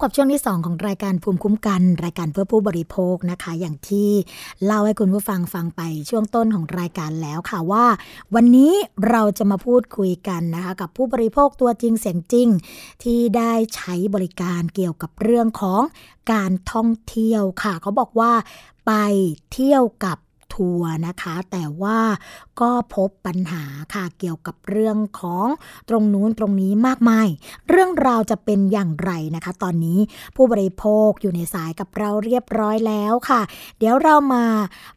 C: กับช่วงที่
B: 2 ของรายการภูมิคุ้มกัน รายการเพื่อผู้บริโภคนะคะ อย่างที่เล่าให้คุณผู้ฟังฟังไปช่วงต้นของรายการแล้วค่ะว่า วันนี้เราจะมาพูดคุยกันนะคะกับผู้บริโภคตัวจริงเสียงจริง ที่ได้ใช้บริการเกี่ยวกับเรื่องของการท่องเที่ยวค่ะเขาบอกว่าไปเที่ยวกับ ทัวร์นะคะ แต่ว่าก็พบปัญหาค่ะเกี่ยวกับเรื่องของตรงนู้นตรงนี้มากมาย เรื่องราวจะเป็นอย่างไรนะคะ ตอนนี้ผู้บริโภคอยู่ในสายกับเราเรียบร้อยแล้วค่ะ เดี๋ยวเรามา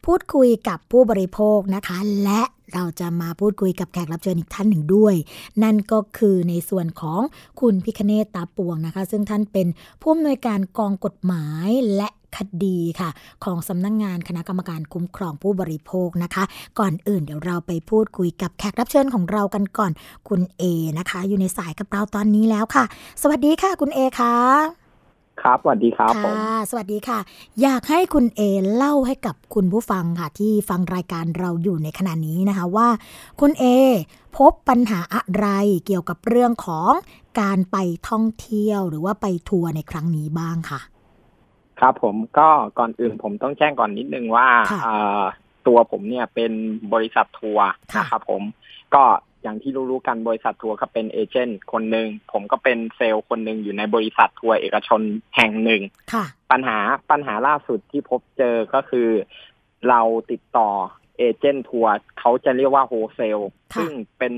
B: พูดคุยกับผู้บริโภคนะคะ และเราจะมาพูดคุยกับแขกรับเชิญอีกท่านหนึ่งด้วย นั่นก็คือในส่วนของคุณพิคเนตตาปวงนะคะ ซึ่งท่านเป็นผู้อำนวยการกองกฎหมายและ คดีค่ะ ของสำนักงงานคณะกรรมการคุ้มครองผู้บริโภคนะคะ ก่อนอื่นเดี๋ยวเราไปพูดคุยกับแขกรับเชิญของเรากันก่อนคุณเอนะคะ อยู่ในสายกับเราตอนนี้แล้วค่ะ สวัสดีค่ะ คุณเอค่ะ
E: ครับสวัสดีครับผม
B: ค่ะสวัสดีค่ะ อยากให้คุณเอเล่าให้กับคุณผู้ฟังค่ะ ที่ฟังรายการเราอยู่ในขณะนี้นะคะว่า คุณเอพบปัญหาอะไรเกี่ยวกับเรื่องของการไปท่องเที่ยวหรือว่าไปทัวร์ในครั้งนี้บ้างค่ะ
E: ครับผมก็ก่อนอื่นผมต้องแจ้งก่อนนิดนึงว่า
B: ค่ะ
E: เอ่อตัวผมเนี่ยเป็นบริษัททัวร์
B: ค่ะ
E: นะครับผมก็อย่างที่รู้ๆกันบริษัททัวร์ก็เป็น agent คนหนึ่งผมก็เป็นเซลล์คนหนึ่งอยู่ในบริษัททัวร์เอกชนแห่งหนึ่ง
B: ค่ะ
E: ปัญหาปัญหาล่าสุดที่พบเจอก็คือ เราติดต่อ agent ทัวร์เขาจะเรียกว่า wholesale
B: ค่ะ
E: ซึ่งเป็น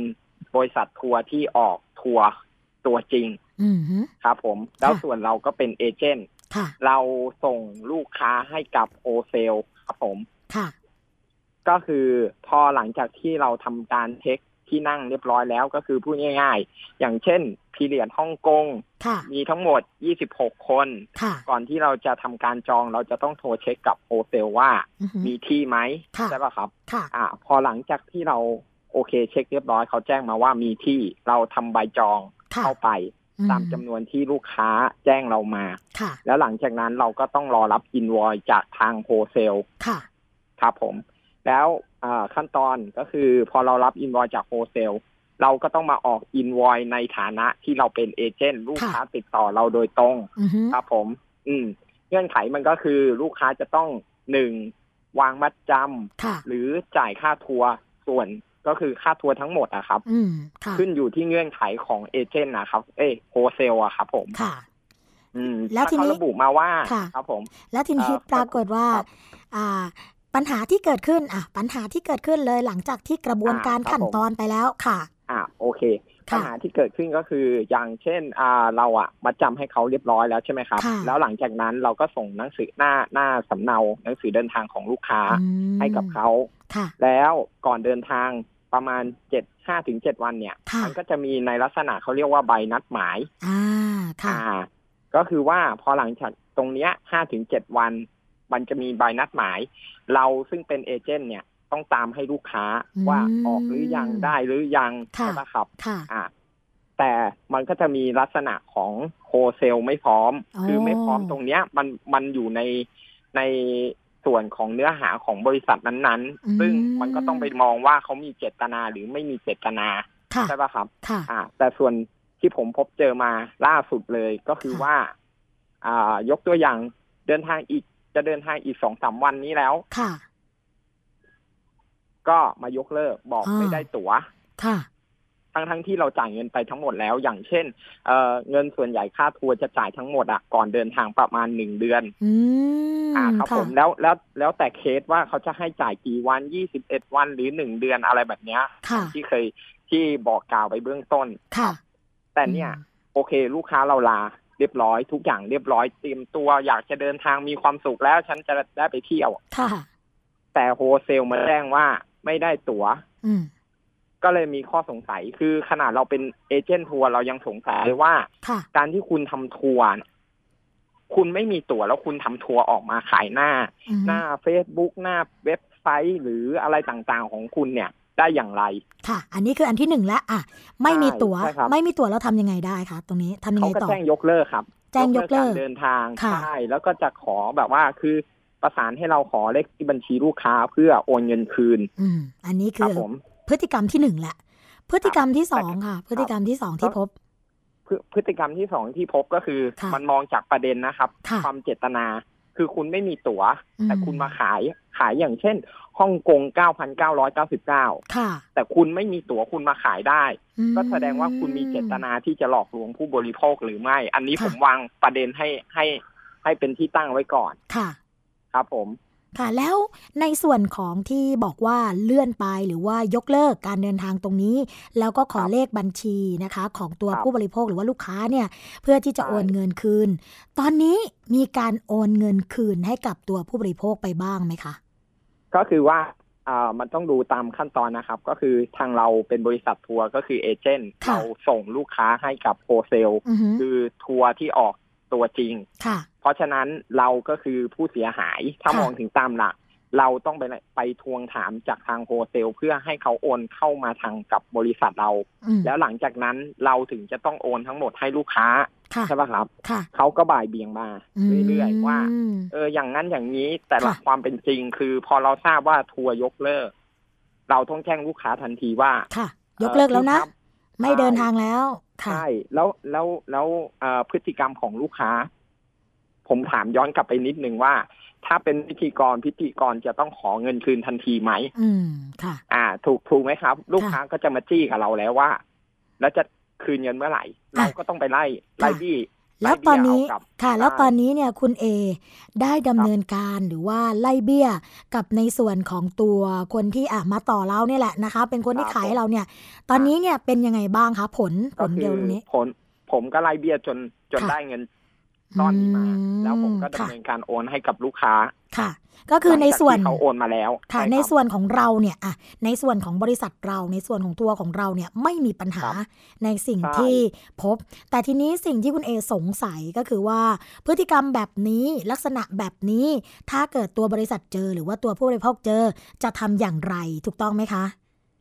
E: บริษัททัวร์ที่ออกทัวร์ตัวจริง
B: อืมฮึ
E: ครับผม แล้ว
B: ค่ะ
E: ส่วนเราก็เป็นเอเจนต์
B: ค่ะ
E: เราส่งลูกค้าให้กับโฮเซลครับผม
B: ค่ะ
E: ก็คือพอหลังจากที่เราทำการเช็คที่นั่งเรียบร้อยแล้วก็คือพูดง่ายๆ อย่างเช่นพีเรียดฮ่องกง
B: ค่ะ
E: มีทั้งหมด 26 คน
B: ค่ะ
E: ก่อนที่เราจะทำการจองเราจะต้องโทรเช็คกับโฮเซลว่า
B: อือฮึ
E: มีที่ไหม
B: ค่ะ
E: ใช่ป่ะครับ
B: ค่ะ
E: อ่าพอหลังจากที่เราโอเคเช็คเรียบร้อยเขาแจ้งมาว่ามีที่เราทำใบจอง
B: ค่ะ
E: เข้าไป
B: อืม
E: ตามจำนวนที่ลูกค้าแจ้งเรามา
B: ค่ะ
E: แล้วหลังจากนั้นเราก็ต้องรอรับอินวอยจากทางโฮเซล
B: ค่ะ
E: ครับผม แล้วอ่าขั้นตอนก็คือพอเรารับอินวอยจากโฮเซลเราก็ต้องมาออกอินวอยในฐานะที่เราเป็นเอเจนต์ลูก
B: ค่ะ
E: ค้าติดต่อเราโดยตรง
B: อือฮึ
E: ครับผม อืม เงื่อนไขมันก็คือลูกค้าจะต้องหนึ่งวางมัดจ
B: ค่ะำ
E: หรือจ่ายค่าทัวร์ส่วน ก็คือค่าทัวร์ทั้งหมดอะครับ
B: อืมค่ะ
E: ขึ้นอยู่ที่เงื่อนไขของเอเจนต์นะครับ เอ้โฮเซลอะครับผม
B: ค่ะ
E: อืม
B: แล้วทีนี้
E: ถ้าเขาระบุมาว่า
B: ค่ะ
E: ครับผม
B: แล้วทีนี้
E: เอ่อ
B: ปรากฏว่า
E: ครับ
B: อ่า ปัญหาที่เกิดขึ้น อะ ปัญหาที่เกิดขึ้นเลยหลังจากที่กระบวนการ
E: อ่าครับ
B: ขั้น
E: ผม
B: ตอนไปแล้วค่ะ
E: อ่าโอเค
B: ค่ะ
E: ปัญหาที่เกิดขึ้นก็คืออย่างเช่นอ่าเราอะมาจำให้เขาเรียบร้อยแล้วใช่ไหมครับ
B: ค่ะ
E: แล้วหลังจากนั้นเราก็ส่งหนังสือหน้าหน้าสำเนาหนังสือเดินทางของลูกค้า
B: อืม
E: ให้กับเขา
B: ค่ะ
E: แล้วก่อนเดินทาง ประมาณเจ็ดห้าถึงเจ็ดวันเนี่ย
B: ค่ะ
E: มัก็จะมีในลักษณะเขาเรียกว่าใบนัดหมาย
B: อ่า ค่ะ
E: อ่าก็คือว่าพอหลังจากตรงเนี้ยห้าถึงเจ็ดวัน มันจะมีใบนัดหมาย เราซึ่งเป็นเอเจนต์เนี่ยต้องตามให้ลูกค้า
B: อืม
E: ว่าออกหรือยังได้หรือยัง
B: ค่ะ
E: ใช่ไหมครับ
B: ค่ะ
E: อ่าแต่มันก็จะมีลักษณะของโฮเซลไม่พร้อม
B: อ๋อ
E: คือไม่พร้อมตรงเนี้ย มันมันอยู่ในใน ส่วนของเนื้อหาของบริษัทนั้นๆ ซึ่งมันก็ต้องไปมองว่าเขามีเจตนาหรือไม่มีเจตนา
B: ค่ะ
E: ใช่ปะครับ
B: ค่ะ
E: อ่า แต่ส่วนที่ผมพบเจอมาล่าสุดเลยก็คือ
B: ค่ะ
E: ว่า อ่ายกตัวอย่างเดินทางอีกจะเดินทางอีกสองสามวันนี้แล้ว
B: ค่ะ
E: ก็มายกเลิกบอก
B: อ่า
E: ไม่ได้ตั๋ว
B: ค่ะ
E: ทั้งทั้งที่เราจ่ายเงินไปทั้งหมดแล้ว อย่างเช่นเอ่อเงินส่วนใหญ่ค่าทัวร์จะจ่ายทั้งหมดอะก่อนเดินทางประมาณหนึ่งเดือน
B: อืม
E: อ่าครับ
B: ค่ะ
E: ผมแล้วแล้วแล้วแต่เคสว่าเขาจะให้จ่ายกี่วันยี่สิบเอ็ดวันหรือหนึ่งเดือนอะไรแบบเนี้ย
B: ค่ะ
E: ที่เคยที่บอกกล่าวไปเบื้องต้น
B: ค่ะ
E: แต่เนี่ย โอเค ลูกค้าเราลาเรียบร้อยทุกอย่างเรียบร้อยเตรียมตัวอยากจะเดินทางมีความสุขแล้วฉันจะได้ไปเที่ยว
B: ค่ะ
E: แต่โฮเซลมาแจ้งว่าไม่ได้ตั๋ว
B: อืม
E: ก็เลยมีข้อสงสัยคือขนาดเราเป็นเอเจนต์ทัวร์เรายังสงสัยเลยว่า
B: ค่ะ
E: การที่คุณทำทัวร์เนี่ยคุณไม่มีตั๋วแล้วคุณทำทัวร์ออกมาขายหน้า
B: อืม
E: หน้า Facebook หน้าเว็บไซต์ หรืออะไรต่างๆของคุณเนี่ย ได้อย่างไร
B: ค่ะ อันนี้คืออันที่หนึ่งแล้วอะ ไม่มีตั๋ว
E: ใช่ครับ
B: ไม่มีตั๋วแล้วทำยังไงได้คะตรงนี้ทำยัง
E: เขา
B: ไง
E: ก็
B: ต่อ
E: แจ้งยกเลิกครับ
B: แจ้งยกเลิกา
E: รเดินทาง
B: ค่ะ
E: ใช่แล้วก็จะขอแบบว่าคือประสานให้เราขอเลขที่บัญชีลูกค้าเพื่อโอนเงินคืน
B: อืมอันนี้
E: ค
B: คื
E: รับ
B: อ
E: ผม
B: พฤติกรรมที่หนึ่งแหละ พฤติกรรมที่สอง
E: แต่
B: ค่ะ พฤติกรรมที่สองที่พบ
E: พฤพฤติกรรมที่สองที่พบก็คือ
B: ค่ะ
E: มันมองจากประเด็นนะครับ
B: ค่ะ
E: ความเจตนาคือคุณไม่มีตัว๋ว
B: อืม
E: แต่คุณมาขายขายอย่างเช่นฮ่องกง 9,999
B: ค่ะ
E: แต่คุณไม่มีตั๋วคุณมาขายได้
B: อืม
E: ก็แสดงว่าคุณมีเจตนาที่จะหลอกลวงผู้บริโภคหรือไม่ อันนี้
B: ค่ะ
E: ผมวางประเด็นให้ให้ให้เป็นที่ตั้งไว้ก่อน
B: ค่ะ
E: ครับผม
B: ค่ะแล้วในส่วนของที่บอกว่าเลื่อนไปหรือว่ายกเลิกการเดินทางตรงนี้ แล้วก็ขอ
E: ครับ
B: เลขบัญชีนะคะ ของตัว
E: ครับ
B: ผู้บริโภคหรือว่าลูกค้าเนี่ยเพื่อที่จะ
E: ใช่
B: โอนเงินคืน ตอนนี้มีการโอนเงินคืนให้กับตัวผู้บริโภคไปบ้างไหมคะ
E: ก็คือว่าอ่ามันต้องดูตามขั้นตอนนะครับ ก็คือทางเราเป็นบริษัททัวร์ก็คือเอเจนต์
B: ค่ะ
E: เราส่งลูกค้าให้กับโฮเซล
B: อือฮึ
E: คือทัวร์ที่ออก ตัวจริง
B: ค่ะ
E: เพราะฉะนั้นเราก็คือผู้เสียหาย ถ้า
B: ค่ะ
E: มองถึงตามหลัก เราต้องไปไปทวงถามจากทางโฮเซลเพื่อให้เขาโอนเข้ามาทางกับบริษัทเรา
B: อืม
E: แล้วหลังจากนั้นเราถึงจะต้องโอนทั้งหมดให้ลูกค้า
B: ค่ะ
E: ใช่ปะครับ
B: ค่ะ
E: เขาก็บ่ายเบี่ยงมาเรื่อยๆว่า
B: อืม
E: เอออย่างนั้นอย่างนี้แต่หลัก
B: ค่ะ
E: ความเป็นจริง คือพอเราทราบว่าทัวร์ยกเลิก เราต้องแจ้งลูกค้าทันทีว่า
B: ค่ะ ยกเลิกแล้วนะ
E: เอ่อพี่ครับ
B: ไม่เดินทางแล้วค่ะ
E: ใช่แล้วแล้วแล้วเอ่อพฤติกรรมของลูกค้า ผมถามย้อนกลับไปนิดนึงว่า ถ้าเป็นพิธีกรพิธีกรจะต้องขอเงินคืนทันทีไหม
B: อืมค่ะ
E: อ่า ถูกถูกไหมครับ ลูกค้าก็จะมาจี้กับเราแล้วว่า แล้วจะคืนเงินเมื่อไหร่ เราก็ต้องไปไล่ไล่บี้
B: แล้วตอนนี้
E: ไล่เบี้ยเากับ
B: ค่ะ แล้ว
E: ใช่
B: ตอนนี้เนี่ยคุณเอได้ดำเนินการหรือว่าไล่เบี้ยกับในส่วนของตัวคนที่อะมาต่อเราเนี่ยแหละนะคะ เป็นคนที่
E: ครับ
B: ขายให้เราเนี่ย ตอนนี้เนี่ยเป็นยังไงบ้างคะผลผ
E: ก็
B: ล
E: คื
B: เดียวตรงนี้
E: ผลผมก็ไล่เบี้ยจนจน
B: ค่ะ
E: ได้เงิน ก้อนนี้มา
B: อืม
E: แล้วผมก็ดำ
B: ค่ะ
E: เนินการโอนให้กับลูกค้า
B: ค่ะ ก็คือในส่วน
E: หลังจากที่เขาโอนมาแล้ว
B: ค่ะ
E: ช่
B: ใน
E: รับ
B: ส่วนของเราเนี่ยอะในส่วนของบริษัทเราในส่วนของตัวของเราเนี่ยไม่มีปัญหา
E: ครับ
B: ในสิ่ง
E: ใช่
B: ที่พบ แต่ทีนี้สิ่งที่คุณเอสงสัยก็คือว่าพฤติกรรมแบบนี้ลักษณะแบบนี้ ถ้าเกิดตัวบริษัทเจอหรือว่าตัวผู้บริโภคเจอจะทำอย่างไรถูกต้องไหมคะ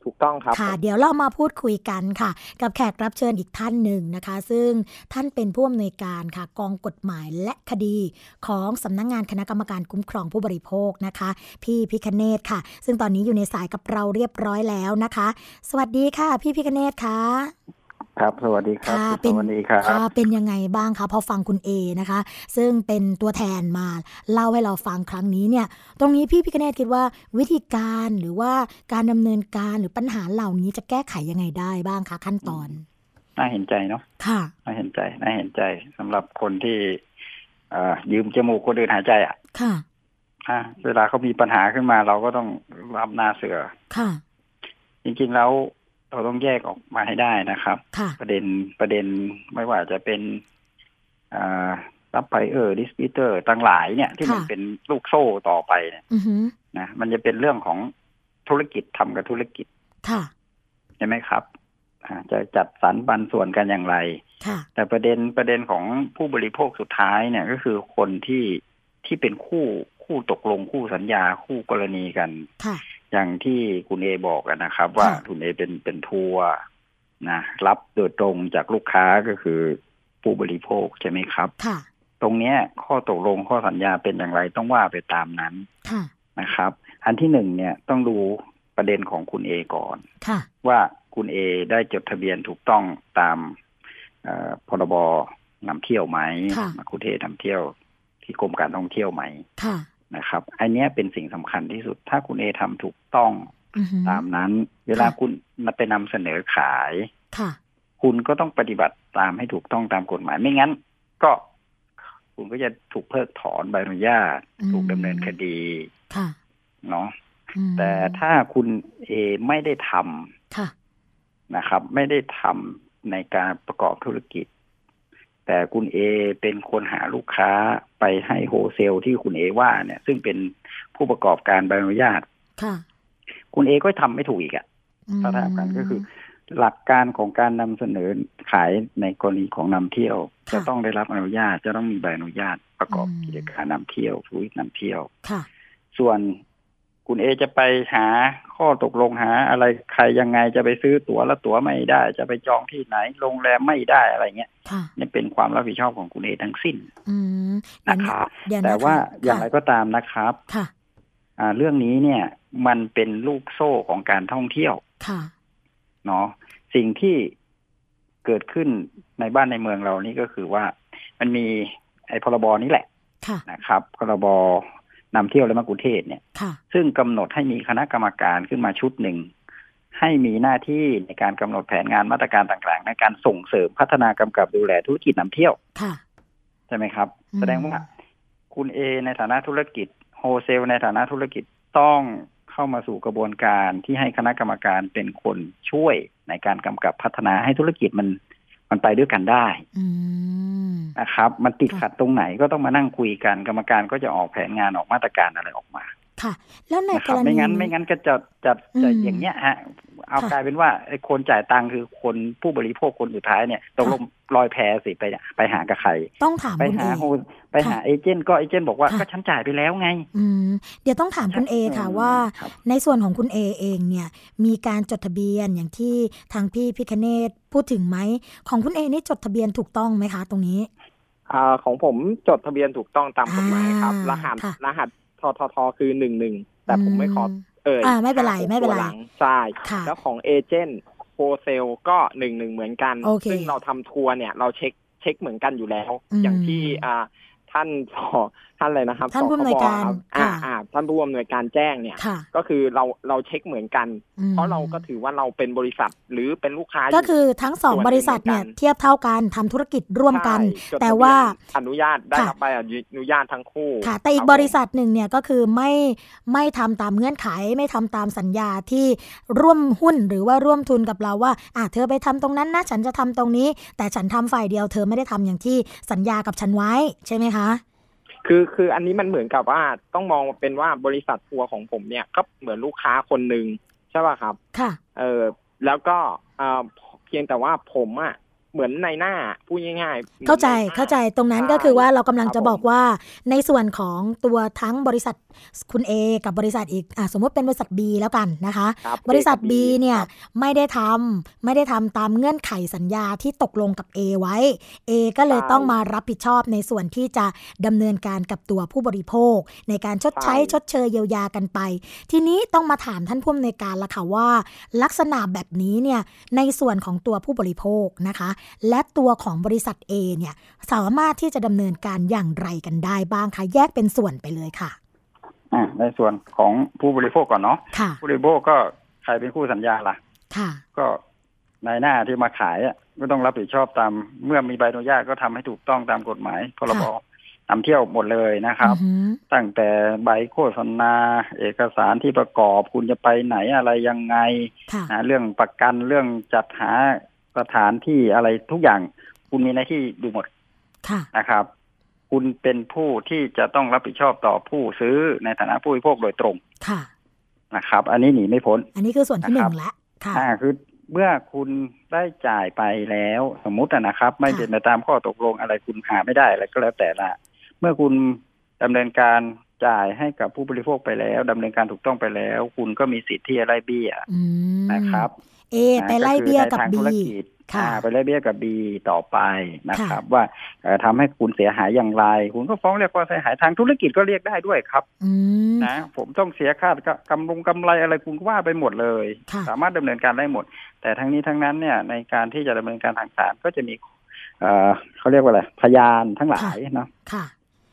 E: ถูกต้องครับ
B: ค่ะ เดี๋ยวเรามาพูดคุยกันค่ะ กับแขกรับเชิญอีกท่านหนึ่งนะคะ ซึ่งท่านเป็นผู้อำนวยการค่ะ กองกฎหมายและคดีของสำนักงงานคณะกรรมการคุ้มครองผู้บริโภคนะคะ พี่พิคเนตค่ะ ซึ่งตอนนี้อยู่ในสายกับเราเรียบร้อยแล้วนะคะ สวัสดีค่ะ พี่พิคเนตค่ะ
F: ครับ สวัสดีครับ
B: ค่ะ
F: คุณ
B: เป็น
F: สวัสดีครับ
B: ค่ะเป็นยังไงบ้างคะพอฟังคุณเอนะคะ ซึ่งเป็นตัวแทนมาเล่าให้เราฟังครั้งนี้เนี่ย ตรงนี้พี่พิคเนตคิดว่าวิธีการหรือว่าการดำเนินการหรือปัญหาเหล่านี้จะแก้ไขยังไงได้บ้างคะขั้นตอน
F: น่าเห็นใจเนาะ
B: ค่ะ
F: น่าเห็นใจน่าเห็นใจสำหรับคนที่เอ่อยืมจมูกคนอื่นหายใจอะ
B: ค่ะ
F: อะเวลาเขามีปัญหาขึ้นมาเราก็ต้องรับหน้าเสือ
B: ค่ะ
F: จริงๆแล้ว เราต้องแยกออกมาให้ได้นะครับ
B: ค่ะ
F: ประเด็นประเด็นไม่ว่าจะเป็นอ่ารับไปเออดิสพิเตอร์ต่างหลายเนี่ยที่มัน
B: ค่ะ
F: เป็นลูกโซ่ต่อไปเนี่ย
B: อือหือ
F: นะมันจะเป็นเรื่องของธุรกิจทำกับธุรกิจ
B: ค่ะ
F: ใช่ไหมครับอ่าจะจัดสรรปันส่วนกันอย่างไร
B: ค่ะ
F: แต่ประเด็นประเด็นของผู้บริโภคสุดท้ายเนี่ย ก็คือคนที่ที่เป็นคู่คู่ตกลงคู่สัญญาคู่กรณีกัน
B: ค่ะ
F: อย่างที่คุณเอบอกอะนะครับ ว่า
B: ค่ะ
F: คุณเอเป็นเป็นทัวร์นะรับโดยตรงจากลูกค้าก็คือผู้บริโภคใช่ไหมครับ
B: ค่ะ
F: ตรงเนี้ยข้อตกลงข้อสัญญาเป็นอย่างไรต้องว่าไปตามนั้น
B: ค่ะ
F: นะครับ อันที่หนึ่งเนี่ยต้องดูประเด็นของคุณเอก่อน
B: ค่ะ
F: ว่าคุณเอได้จดทะเบียนถูกต้องตามเอ่อพรบนำเที่ยวไหม
B: ค่ะ
F: มาคุเทศนำเที่ยวที่กรมการท่องเที่ยวไหม
B: ค่ะ
F: นะครับ อันเนี้ยเป็นสิ่งสำคัญที่สุด ถ้าคุณเอทำถูกต้อง
B: อือหือ
F: ตามนั้น เวลาคุณมาไปนำเสนอขาย
B: ค่ะ
F: คุณก็ต้องปฏิบัติตามให้ถูกต้องตามกฎหมาย ไม่งั้น ก็ คุณก็จะถูกเพิกถอนใบอนุญาต
B: อืม
F: ถูกดำเนินคดี
B: ค่ะ
F: เนาะ
B: อืม
F: แต่ถ้าคุณเอไม่ได้ทำ
B: ค่ะ
F: นะครับ ไม่ได้ทำในการประกอบธุรกิจ แต่คุณเอเป็นคนหาลูกค้าไปให้โฮเซลที่คุณเอว่าเนี่ย ซึ่งเป็นผู้ประกอบการใบอนุญาต
B: ค่ะ
F: คุณเอก็ทำไม่ถูกอีกอะ
B: ม
F: ถ้าถามกันก็คือ หลักการของการนำเสนอขายในกรณีของนำเที่ยว
B: ค่ะ
F: จะต้องได้รับอนุญาตจะต้องมีใบอนุญาตประกอบ
B: อืม
F: กิจการนำเที่ยวธุรกิจนำเที่ยว
B: ค่ะ
F: ส่วน คุณเอจะไปหาข้อตกลงหา อะไรใครยังไงจะไปซื้อตั๋วแล้วตั๋วไม่ได้ จะไปจองที่ไหนโรงแรมไม่ได้อะไรเงี้ย
B: ค่ะ
F: นี่เป็นความรับผิดชอบของคุณเอทั้งสิ้น
B: อืมเดี๋ยว
F: นะครับ
B: เดี๋ยวนะ
F: แต่ว่า
B: คะ
F: อย่างไร
B: ค่ะ
F: ก็ตามนะครับ
B: ค่ะ
F: อ่าเรื่องนี้เนี่ย มันเป็นลูกโซ่ของการท่องเที่ยว
B: ค่ะ
F: เนาะสิ่งที่เกิดขึ้นในบ้านในเมืองเรานี่ก็คือว่า มันมีไอ้พรบนี้แหละ
B: ค่ะ
F: นะครับพรบ นำเที่ยวและมกุเทศเนี่ย
B: ค่ะ
F: ซึ่งกำหนดให้มีคณะกรรมการขึ้นมาชุดหนึ่งให้มีหน้าที่ในการกำหนดแผนงานมาตรการต่างๆ ในการส่งเสริมพัฒนากำกับดูแลธุรกิจนำเที่ยว
B: ค่ะ
F: ใช่ไหมครับ
B: อืม
F: แสดงว่าคุณเอในฐานะธุรกิจโฮเซลในฐานะธุรกิจต้องเข้ามาสู่กระบวนการที่ให้คณะกรรมการเป็นคนช่วยในการกำกับพัฒนาให้ธุรกิจมัน มันไปด้วยกันได้
B: อืม
F: นะครับ มันติด
B: ค่ะ
F: ขัดตรงไหนก็ต้องมานั่งคุยกัน กรรมการก็จะออกแผนงานออกมาตรการอะไรออกมา
B: ค่ะ แล้วใน
F: นะค
B: ก
F: รับ
B: รณี
F: ไม่งั้นไม่งั้นก็จะจะจะ
B: อืม
F: อย่างเงี้ยฮะเอา
B: ค่ะ
F: กลายเป็นว่าไอ้คนจ่ายตังค์คือคนผู้บริโภคคนสุดท้ายเนี่ยตกลงลอยแพสิไปไปหากับใคร
B: ต้องถาม
F: ไป
B: คุณ
F: หา
B: เอ
F: โฮไปหาเอเจนต์ก็เอเจนต์บอกว่า
B: ค่ะ
F: ก็ฉันจ่ายไปแล้วไง
B: อืมเดี๋ยวต้องถามคุณเอค่ะ
F: อืม
B: ว่า
F: ครับ
B: ในส่วนของคุณเอเองเนี่ย มีการจดทะเบียนอย่างที่ทางพี่พิคเนตพูดถึงไหม ของคุณเอนี่จดทะเบียนถูกต้องไหมคะ ตรงนี้
E: อ่าของผมจดทะเบียนถูกต้องตามกฎหมายครับ
B: อ่าร
E: หัส
B: ค่ะ
E: รหัส ทททคือหนึ่งหนึ่งแต่ผมไม่ขอเอ่ย
B: อ่าไม่เป็นไร
E: หา
B: ไม่เป็นไร
E: ตัวหลังใช่
B: ค่ะ
E: แล้วของเอเจนต์โฮเซลก็หนึ่งหนึ่งเหมือนกัน
B: โอเค
E: ซึ่งเราทำทัวร์เนี่ยเราเช็คเช็คเหมือนกันอยู่แล้ว
B: อืม
E: อย่างที่อ่าท่านส ท่านอะไรนะครับ
B: ท่านผู้อำนวยการ
E: สคบอ่า
B: ค่ะ
E: อ่าท่านผู้อำนวยการแจ้งเนี่ย
B: ค่ะ
E: ก็คือเราเราเช็คเหมือนกัน
B: อืม
E: เพราะเราก็ถือว่าเราเป็นบริษัทหรือเป็นลูกค้า
B: ก็
E: ยู่
B: คือทั้งสอง
E: ส่วนหนึ่ง
B: บริษัทเนี่ย
E: เหมือนกัน
B: เทียบเท่ากันทำธุรกิจร่วมกัน
E: ใช่จด
B: แต่
E: ทะเบียน
B: ว่า
E: อนุญาตได้
B: ค่ะ
E: รับใบอนุญาตทั้งคู่
B: ค่ะ แต่อีก
E: ค
B: บ
E: ผม
B: ริษัทหนึ่งเนี่ยก็คือไม่ไม่ทำตามเงื่อนไขไม่ทำตามสัญญาที่ร่วมหุ้นหรือว่าร่วมทุนกับเราว่าอะเธอไปทำตรงนั้นนะฉันจะทำตรงนี้ แต่ฉันทำฝ่ายเดียวเธอไม่ได้ทำอย่างที่สัญญากับฉันไว้ใช่ไหมคะ
E: คือคืออันนี้มันเหมือนกับว่าต้องมองเป็นว่าบริษัททัวร์ของผมเนี่ยก็เหมือนลูกค้าคนหนึ่งใช่ป่ะครับ
B: ค่ะ
E: เออแล้วก็เอ่อเพียงแต่ว่าผมอะ เหมือนในหน้าพูดง่ายๆ
B: เข้าใจ
E: หมือนนหน้
B: เข้าใจตรงนั้นก็คือว่าเรากำลังจะบอกว่าในส่วนของตัวทั้งบริษัทคุณ A กับบริษัทอีกอะสมมติเป็นบริษัท B แล้วกันนะคะ
E: ครับ
B: บริษัท B เนี่ย
E: ครับ
B: ไม่ได้ทำไม่ได้ทำตามเงื่อนไขสัญญาที่ตกลงกับ A ไว้ A ก็เลย
E: ใช่
B: ต้องมารับผิดชอบในส่วนที่จะดำเนินการกับตัวผู้บริโภค ในการชดใช้
E: ใช่
B: ชดเชยเยียวยากันไป ทีนี้ต้องมาถามท่านผู้อำนวยการละค่ะว่า ลักษณะแบบนี้เนี่ยในส่วนของตัวผู้บริโภคนะคะและตัวของบริษัท A เนี่ยสามารถที่จะดำเนินการอย่างไรกันได้บ้างคะแยกเป็นส่วนไปเลยค่ะ
F: อ่าในส่วนของผู้บริโภคก่อนเนาะ
B: ค่ะ
F: ผู้บริโภคก็ใครเป็นคู่สัญญาล่ะ
B: ค่ะ
F: ก็นายหน้าที่มาขายอะก็ต้องรับผิดชอบตามเมื่อมีใบอนุญาตก็ทำให้ถูกต้องตามกฎหมายพรบ
B: ค่ะ
F: นำเที่ยวหมดเลยนะครับ
B: อือหือ
F: ตั้งแต่ใบโฆษณา เอกสารที่ประกอบคุณจะไปไหนอะไรยังไง
B: ค่ะ
F: นะเรื่องประกันเรื่องจัดหา สถานที่อะไรทุกอย่าง คุณมีหน้าที่ดูหมด
B: ค่ะ
F: นะครับ คุณเป็นผู้ที่จะต้องรับผิดชอบต่อผู้ซื้อในฐานะผู้บริโภคโดยตรง
B: ค่ะ
F: นะครับ อันนี้หนีไม่พ้น
B: อันนี้คือส่วนที่หนึ่
F: นะ
B: ง
F: ครับ
B: ละค่ะ
F: อ่าคือเมื่อคุณได้จ่ายไปแล้ว สมมุติอะนะครับ ไม่
B: ค่ะ
F: เป็นไปตามข้อตกลงอะไรคุณหาไม่ได้อะไรก็แล้วแต่ละเมื่อคุณดำเนินการจ่ายให้กับผู้บริโภคไปแล้วดำเนินการถูกต้องไปแล้ว คุณก็มีสิทธิ์ที่จะไล่เบี้ย
B: อืม
F: นะครับ
B: เอไปไล่เบี้ยกับ
F: ก็คือ
B: B
F: ในทางธุรกิจ
B: ค่ะ
F: อ่าไปไล่เบี้ยกับ B ต่อไปนะครับ ว่าเอ่อทำให้คุณเสียหายอย่างไร คุณก็ฟ้องเรียกความเสียหายทางธุรกิจก็เรียกได้ด้วยครับ
B: อืม
F: นะผมต้องเสียค่ากำลงกำไรอะไรคุณก็ว่าไปหมดเลย
B: ค่ะ
F: สามารถดำเนินการได้หมด แต่ทั้งนี้ทั้งนั้นเนี่ยในการที่จะดำเนินการทางศาลก็จะมีเอ่อเขาเรียกว่าอะไรพยานทั้งหลายเนาะ
B: ค่ะ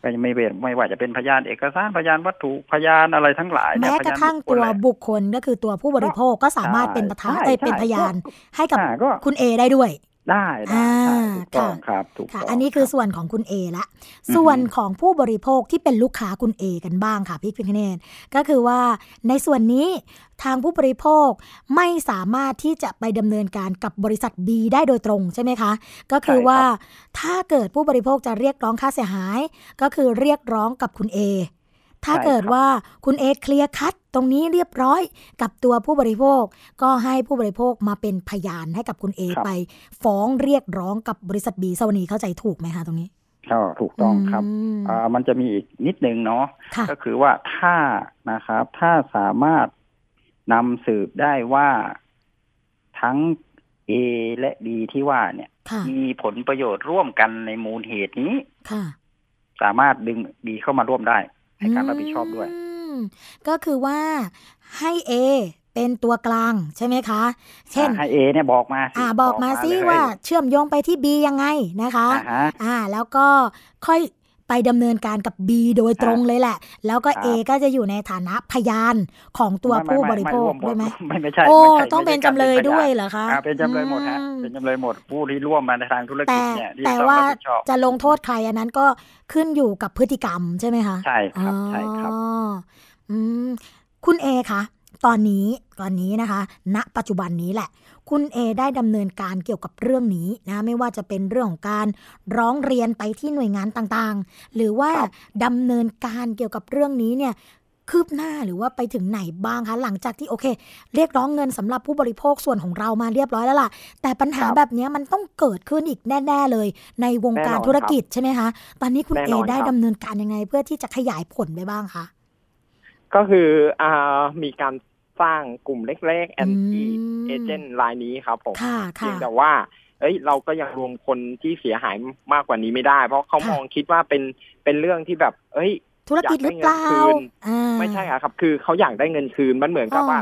F: ก็ไม่เว้นไม่ว่าจะเป็นพยานเอกสารพยานวัตถุพยานอะไรทั้งหลายเนี่ย
B: แม้กระทั่ง
F: พยานบุคคล
B: ตัว
F: อะไร
B: บุคคลก็คือตัวผู้บริโภคก็สามารถ
F: ใช่
B: เป็นประธาน
F: ใช่
B: เอ้ยเป็น
F: ใช่
B: พยาน
F: ก็
B: ให้กับ
F: อ่าก็
B: คุณเอได้ด้วย
F: ได้ได้
B: อ่า
F: ใช่ถูกต้อง
B: ค่ะ
F: ครับถูก
B: ค่ะ
F: ต้อง
B: อันนี้คือ
F: รับ
B: ส่วนของคุณเอละ
F: อือฮึ
B: ส่วนของผู้บริโภคที่เป็นลูกค้าคุณเอกันบ้างค่ะพี่พิคเนตก็คือว่าในส่วนนี้ทางผู้บริโภคไม่สามารถที่จะไปดำเนินการกับบริษัท B ได้โดยตรงใช่ไหมคะ ก็คือว่าถ้าเกิดผู้บริโภคจะเรียกร้องค่าเสียหาย ก็คือเรียกร้องกับคุณเอ ถ้าเกิดว่าคุณเอเคลียร์คัดตรงนี้เรียบร้อยกับตัวผู้บริโภค ก็ให้ผู้บริโภคมาเป็นพยานให้กับคุณเอ
F: ครับ
B: ไป ฟ้องเรียกร้องกับบริษัทบีสวนีเข้าใจถูกไหมคะตรงนี้
F: ก็ถูกต้องครับ
B: ม
F: อ่ามันจะมีอีกนิดนึงเนาะ
B: ค่ะ
F: ก็คือว่าถ้านะครับ ถ้าสามารถนำสืบได้ว่าทั้ง A และ B ที่ว่าเนี่ย
B: ค่ะ
F: มีผลประโยชน์ร่วมกันในมูลเหตุนี้
B: ค่ะ
F: สามารถดึง B เข้ามาร่วมได้ ในการรับผิดชอบด้วย
B: มก็คือว่าให้ A เป็นตัวกลางใช่ไหมคะ เช่น
F: อ่าให้ A เนี่ยบอกมาสิ
B: อ่าบอกมาซิ
F: เลย
B: ว่าเชื่อมโยงไปที่ B ยังไงนะคะ
F: อ่าฮะ
B: อ่าแล้วก็ค่อยไป ดำเนินการกับ B โดยตรงเลยแหละ แล้วก็
F: ครับ
B: A ก็จะอยู่ในฐานะพยานของตัว
F: ไม่
B: ผู้
F: ไม่
B: บริโภค
F: ไม่
B: ได้ไหม
F: ไม่ไม่ใช่
B: โอ้
F: ไม่ใช่
B: ต้อง
F: ไม่
B: เป็น
F: ใช่
B: จำเลย
F: การ
B: ด้วย
F: พาน
B: เหรอคะ
F: อ่าเป็นจำเลยหมดฮะ
B: อืม
F: เป็นจำเลยหมดผู้ที่ร่วมมาในทางธุรกิจ
B: แต่
F: เนี่ยที่
B: แต่
F: ต้อง
B: ว่า
F: รับผิดชอบ
B: จะลงโทษใครอันนั้นก็ขึ้นอยู่กับพฤติกรรมใช่ไหมคะ
F: ใช่ครับใช่ครับ
B: อ๋ออืมคุณเอคะ ตอนนี้ตอนนี้นะคะ ณ ปัจจุบันนี้แหละ คุณเอได้ดำเนินการเกี่ยวกับเรื่องนี้นะ ไม่ว่าจะเป็นเรื่องของการร้องเรียนไปที่หน่วยงานต่างๆ หรือว่า
F: ครับ
B: ดำเนินการเกี่ยวกับเรื่องนี้เนี่ยคืบหน้าหรือว่าไปถึงไหนบ้างคะ หลังจากที่โอเค เรียกร้องเงินสำหรับผู้บริโภคส่วนของเรามาเรียบร้อยแล้วล่ะ แต่ปัญหา
F: ครับ
B: แบบเนี้ยมันต้องเกิดขึ้นอีกแน่ ๆ เลย ในวงการ
E: แน่นอน
B: ธุรกิจใช่ไหมคะ ตอนนี้คุณ
E: แน่
B: เอน
E: อน
B: ได้
E: ครับ
B: ดำเนินการยังไง เพื่อที่จะขยายผลไปบ้างคะ
E: ก็คืออ่ามีการ สร้างกลุ่มเล็กๆแอนตี้
B: อืม
E: เอเจนต์รายนี้ครับผม
B: ค่ะ
E: เพีย
B: ค่ะ
E: งแต่ว่า เอ้ย เราก็ยังรวมคนที่เสียหายมากกว่านี้ไม่ได้ เพราะเขา
B: ค่ะ
E: มองคิดว่าเป็นเป็นเรื่องที่แบบ เอ้ย
B: ธุรกิจหรือเปล่า
E: อยากได้เงินคืน
B: อ่า
E: ไม่ใช่อะครับ คือเขาอยากได้เงินคืนมันเหมือนกับ
B: อ๋อ
E: ว่า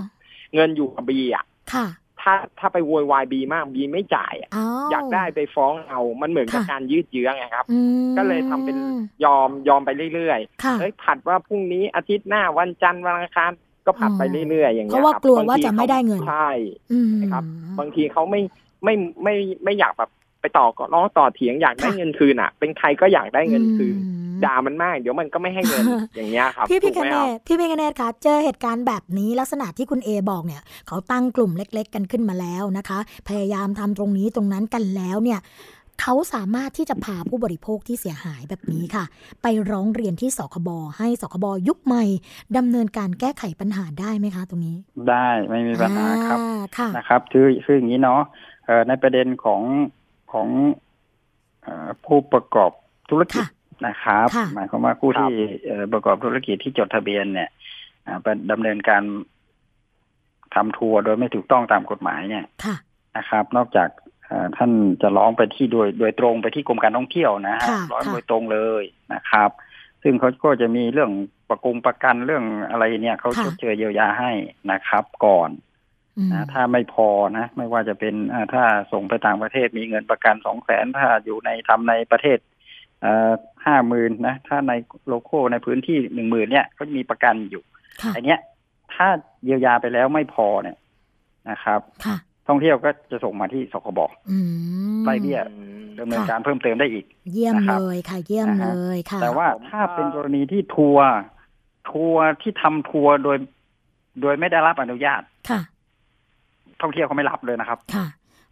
E: เงินอยู่กับบีอะ
B: ค่ะ
E: ถ้าถ้าไปโวยวายบีมากบีไม่จ่ายอะ
B: อ๋อ
E: อยากได้ไปฟ้องเอา มันเหมือนกับ
B: ค่ะ
E: การยืดเยื้อไงครับ
B: อืม
E: ก็เลยทำเป็นยอมยอมไปเรื่อย
B: ค่ะ
E: ๆเฮ้ยผัดว่าพรุ่งนี้อาทิตย์หน้าวันจันทร์วันอังคาร ก็ผัดไปเรื่อยๆอย่าง
B: เพ
E: เงี้ย
B: ราะว่า
E: ครับ
B: กลัว
E: บง
B: ว่า
E: ที
B: จะไม่ได้เงิน
E: ใช่
B: อืม
E: นะครับบางทีเขาไม่ไม่ไม่ไม่อยากแบบไปต่อก็ร้องต่อเถียงอยากได้
B: ค่ะ
E: เงินคืนอะ เป็นใครก็อยากได้เงินคืน
B: อืม
E: ด่ามันมาก เดี๋ยวมันก็ไม่ให้เงินอย่างเงี้ยครับ
B: พี่
E: ถู
B: พิ
E: ก
B: ค
E: ไหม
B: เน
E: ครับ
B: ตพี่พิคเนตคะเจอเหตุการณ์แบบนี้ลักษณะที่คุณเอบอกเนี่ย เขาตั้งกลุ่มเล็ก ๆ กันขึ้นมาแล้วนะคะ พยายามทำตรงนี้ตรงนั้นกันแล้วเนี่ย เขาสามารถที่จะพาผู้บริโภคที่เสียหายแบบนี้ค่ะ ไปร้องเรียนที่สคบให้สคบยุคใหม่ดำเนินการแก้ไขปัญหาได้ไหมคะ ตรงนี้
F: ได้ไม่มีปัญหาครับ
B: อ่ค่ะ
F: นะครับคือคืออย่างนี้เนาะเอ่อในประเด็นของขของเออผู้ประกอบธุรกิจ
B: ค่ะ
F: นะครับ
B: ค่ะ
F: หมายความว่าผู้ที่เอ่อประกอบธุรกิจที่จดทะเบียนเนี่ยอ่าเป็นดำเนินการทำทัวร์โดยไม่ถูกต้องตามกฎหมายเนี่ย
B: ค่ะ
F: นะครับ นอกจากเอ่อ ท่านจะร้องไปที่โดยโดยตรงไปที่กรมการท่องเที่ยวนะฮะ
B: ค่ะ
F: ร้อง
B: ค่ะ
F: โดยตรงเลยนะครับ ซึ่งเขาก็จะมีเรื่องประกงประกันเรื่องอะไรเนี่ยเขา
B: ค่ะ
F: ชดเชยเยียวยาให้นะครับ ก่อน
B: อืม
F: นะถ้าไม่พอนะ ไม่ว่าจะเป็นอ่าถ้าส่งไปต่างประเทศมีเงินประกันสองแสนถ้าอยู่ในทำในประเทศห้าหมื่นนะ ถ้าในโลโก้ในพื้นที่หนึ่งหมื่นเนี่ยก็จะมีประกันอยู่
B: ค่ะ
F: ไอเนี้ย ถ้าเยียวยาไปแล้วไม่พอเนี่ยนะครับ
B: ค่ะ
F: ท่องเที่ยวก็จะส่งมาที่สคบ
B: อืม
F: ไล่เบี้ยดำเนินการเพิ่มเติมได้อีก
B: เยี่ยม
F: นะครับ
B: เลยค่ะ เยี่ยม
F: นะ
B: เล
F: ฮะ
B: ยค่ะ
F: แต่ว่าถ้าเป็นกรณีที่ทัวร์ทัวร์ที่ทำทัวร์โดย โดยไม่ได้รับอนุญาต
B: ค่ะ
F: ท่องเที่ยวเขาไม่รับเลยนะครับ
B: ค่ะ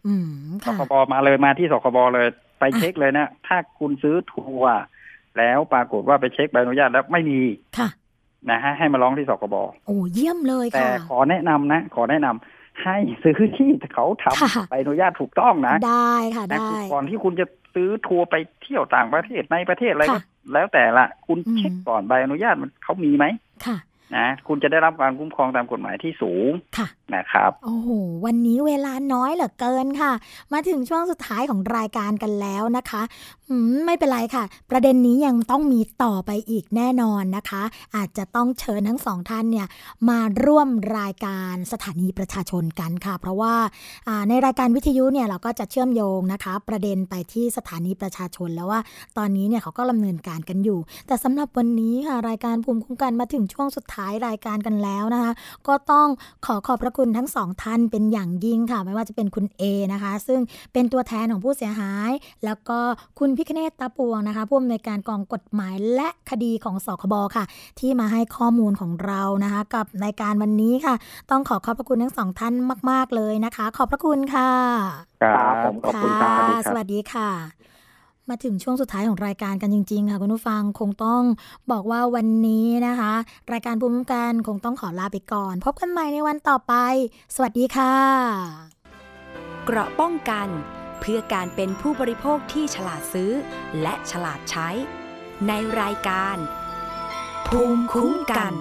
B: อืม
F: ส
B: ค่ะ
F: คบมาเลยมาที่สคบเลย ไปเช็คเลยนะถ้าคุณซื้อทัวร์แล้วปรากฏว่าไปเช็คใบอนุญาตแล้วไม่มี
B: ค่ะ
F: นะฮะให้มาร้องที่สคบ
B: โอ้เยี่ยมเลย
F: แต่
B: ค่ะ
F: ขอแนะนำนะ ขอแนะนำ ให้ซื้อที่เขาทำ
B: ค่ะ
F: ใบอนุญาตถูกต้องนะ
B: ได้ค่ะ
F: นะ
B: ได้
F: คือก่อนที่คุณจะซื้อทัวร์ไปเที่ยวต่างประเทศในประเทศอะไรก็
B: ค่ะ
F: แล้วแต่ละคุณ
B: อืม
F: เช็คก่อนใบอนุญาตมันเขามีไหม
B: ค่ะ
F: นะคุณจะได้รับการคุ้มครองตามกฎหมายที่สูง
B: ค่ะ
F: นะครับ
B: โอ้โห วันนี้เวลาน้อยเหลือเกินค่ะ มาถึงช่วงสุดท้ายของรายการกันแล้วนะคะมไม่เป็นไรค่ะ ประเด็นนี้ยังต้องมีต่อไปอีกแน่นอนนะคะ อาจจะต้องเชิญทั้งสองท่านเนี่ยมาร่วมรายการสถานีประชาชนกันค่ะ เพราะว่าในรายการวิทยุเนี่ยเราก็จะเชื่อมโยงนะคะ ประเด็นไปที่สถานีประชาชนแล้วว่า ตอนนี้เนี่ยเขาก็ดำเนินการกันอยู่ แต่สำหรับวันนี้ค่ะรายการภูมิคุ้มกันมาถึงช่วงสุดท้ายรายการกันแล้วนะคะ ก็ต้องขอขอบพระคุณทั้งสองท่านเป็นอย่างยิ่งค่ะ ไม่ว่าจะเป็นคุณเอนะคะ ซึ่งเป็นตัวแทนของผู้เสียหาย แล้วก็คุณพิคเนตตาปวงนะคะผู้อำนวยการกองกฎหมายและคดีของสคบค่ะ ที่มาให้ข้อมูลของเรานะคะ กับรายการวันนี้ค่ะ ต้องขอขอบพระคุณทั้งสองท่านมาก ๆ เลยนะคะ ขอบพระคุณค่ะ
F: ครับผมขอบคุณครับ
B: ค่ะ
F: ส
B: ส
F: วั
B: วั
F: ส
B: ส
F: ดี
B: ดีค่ะ มาถึงช่วงสุดท้ายของรายการกันจริง ๆ ค่ะคุณผู้ฟังคงต้องบอกว่าวันนี้นะคะ รายการภูมิคุ้มกันคงต้องขอลาไปก่อน พบกันใหม่ในวันต่อไป สวัสดีค่ะ
C: เกราะป้องกัน เพื่อการเป็นผู้บริโภคที่ฉลาดซื้อ และฉลาดใช้ ในรายการ ภูมิคุ้มกัน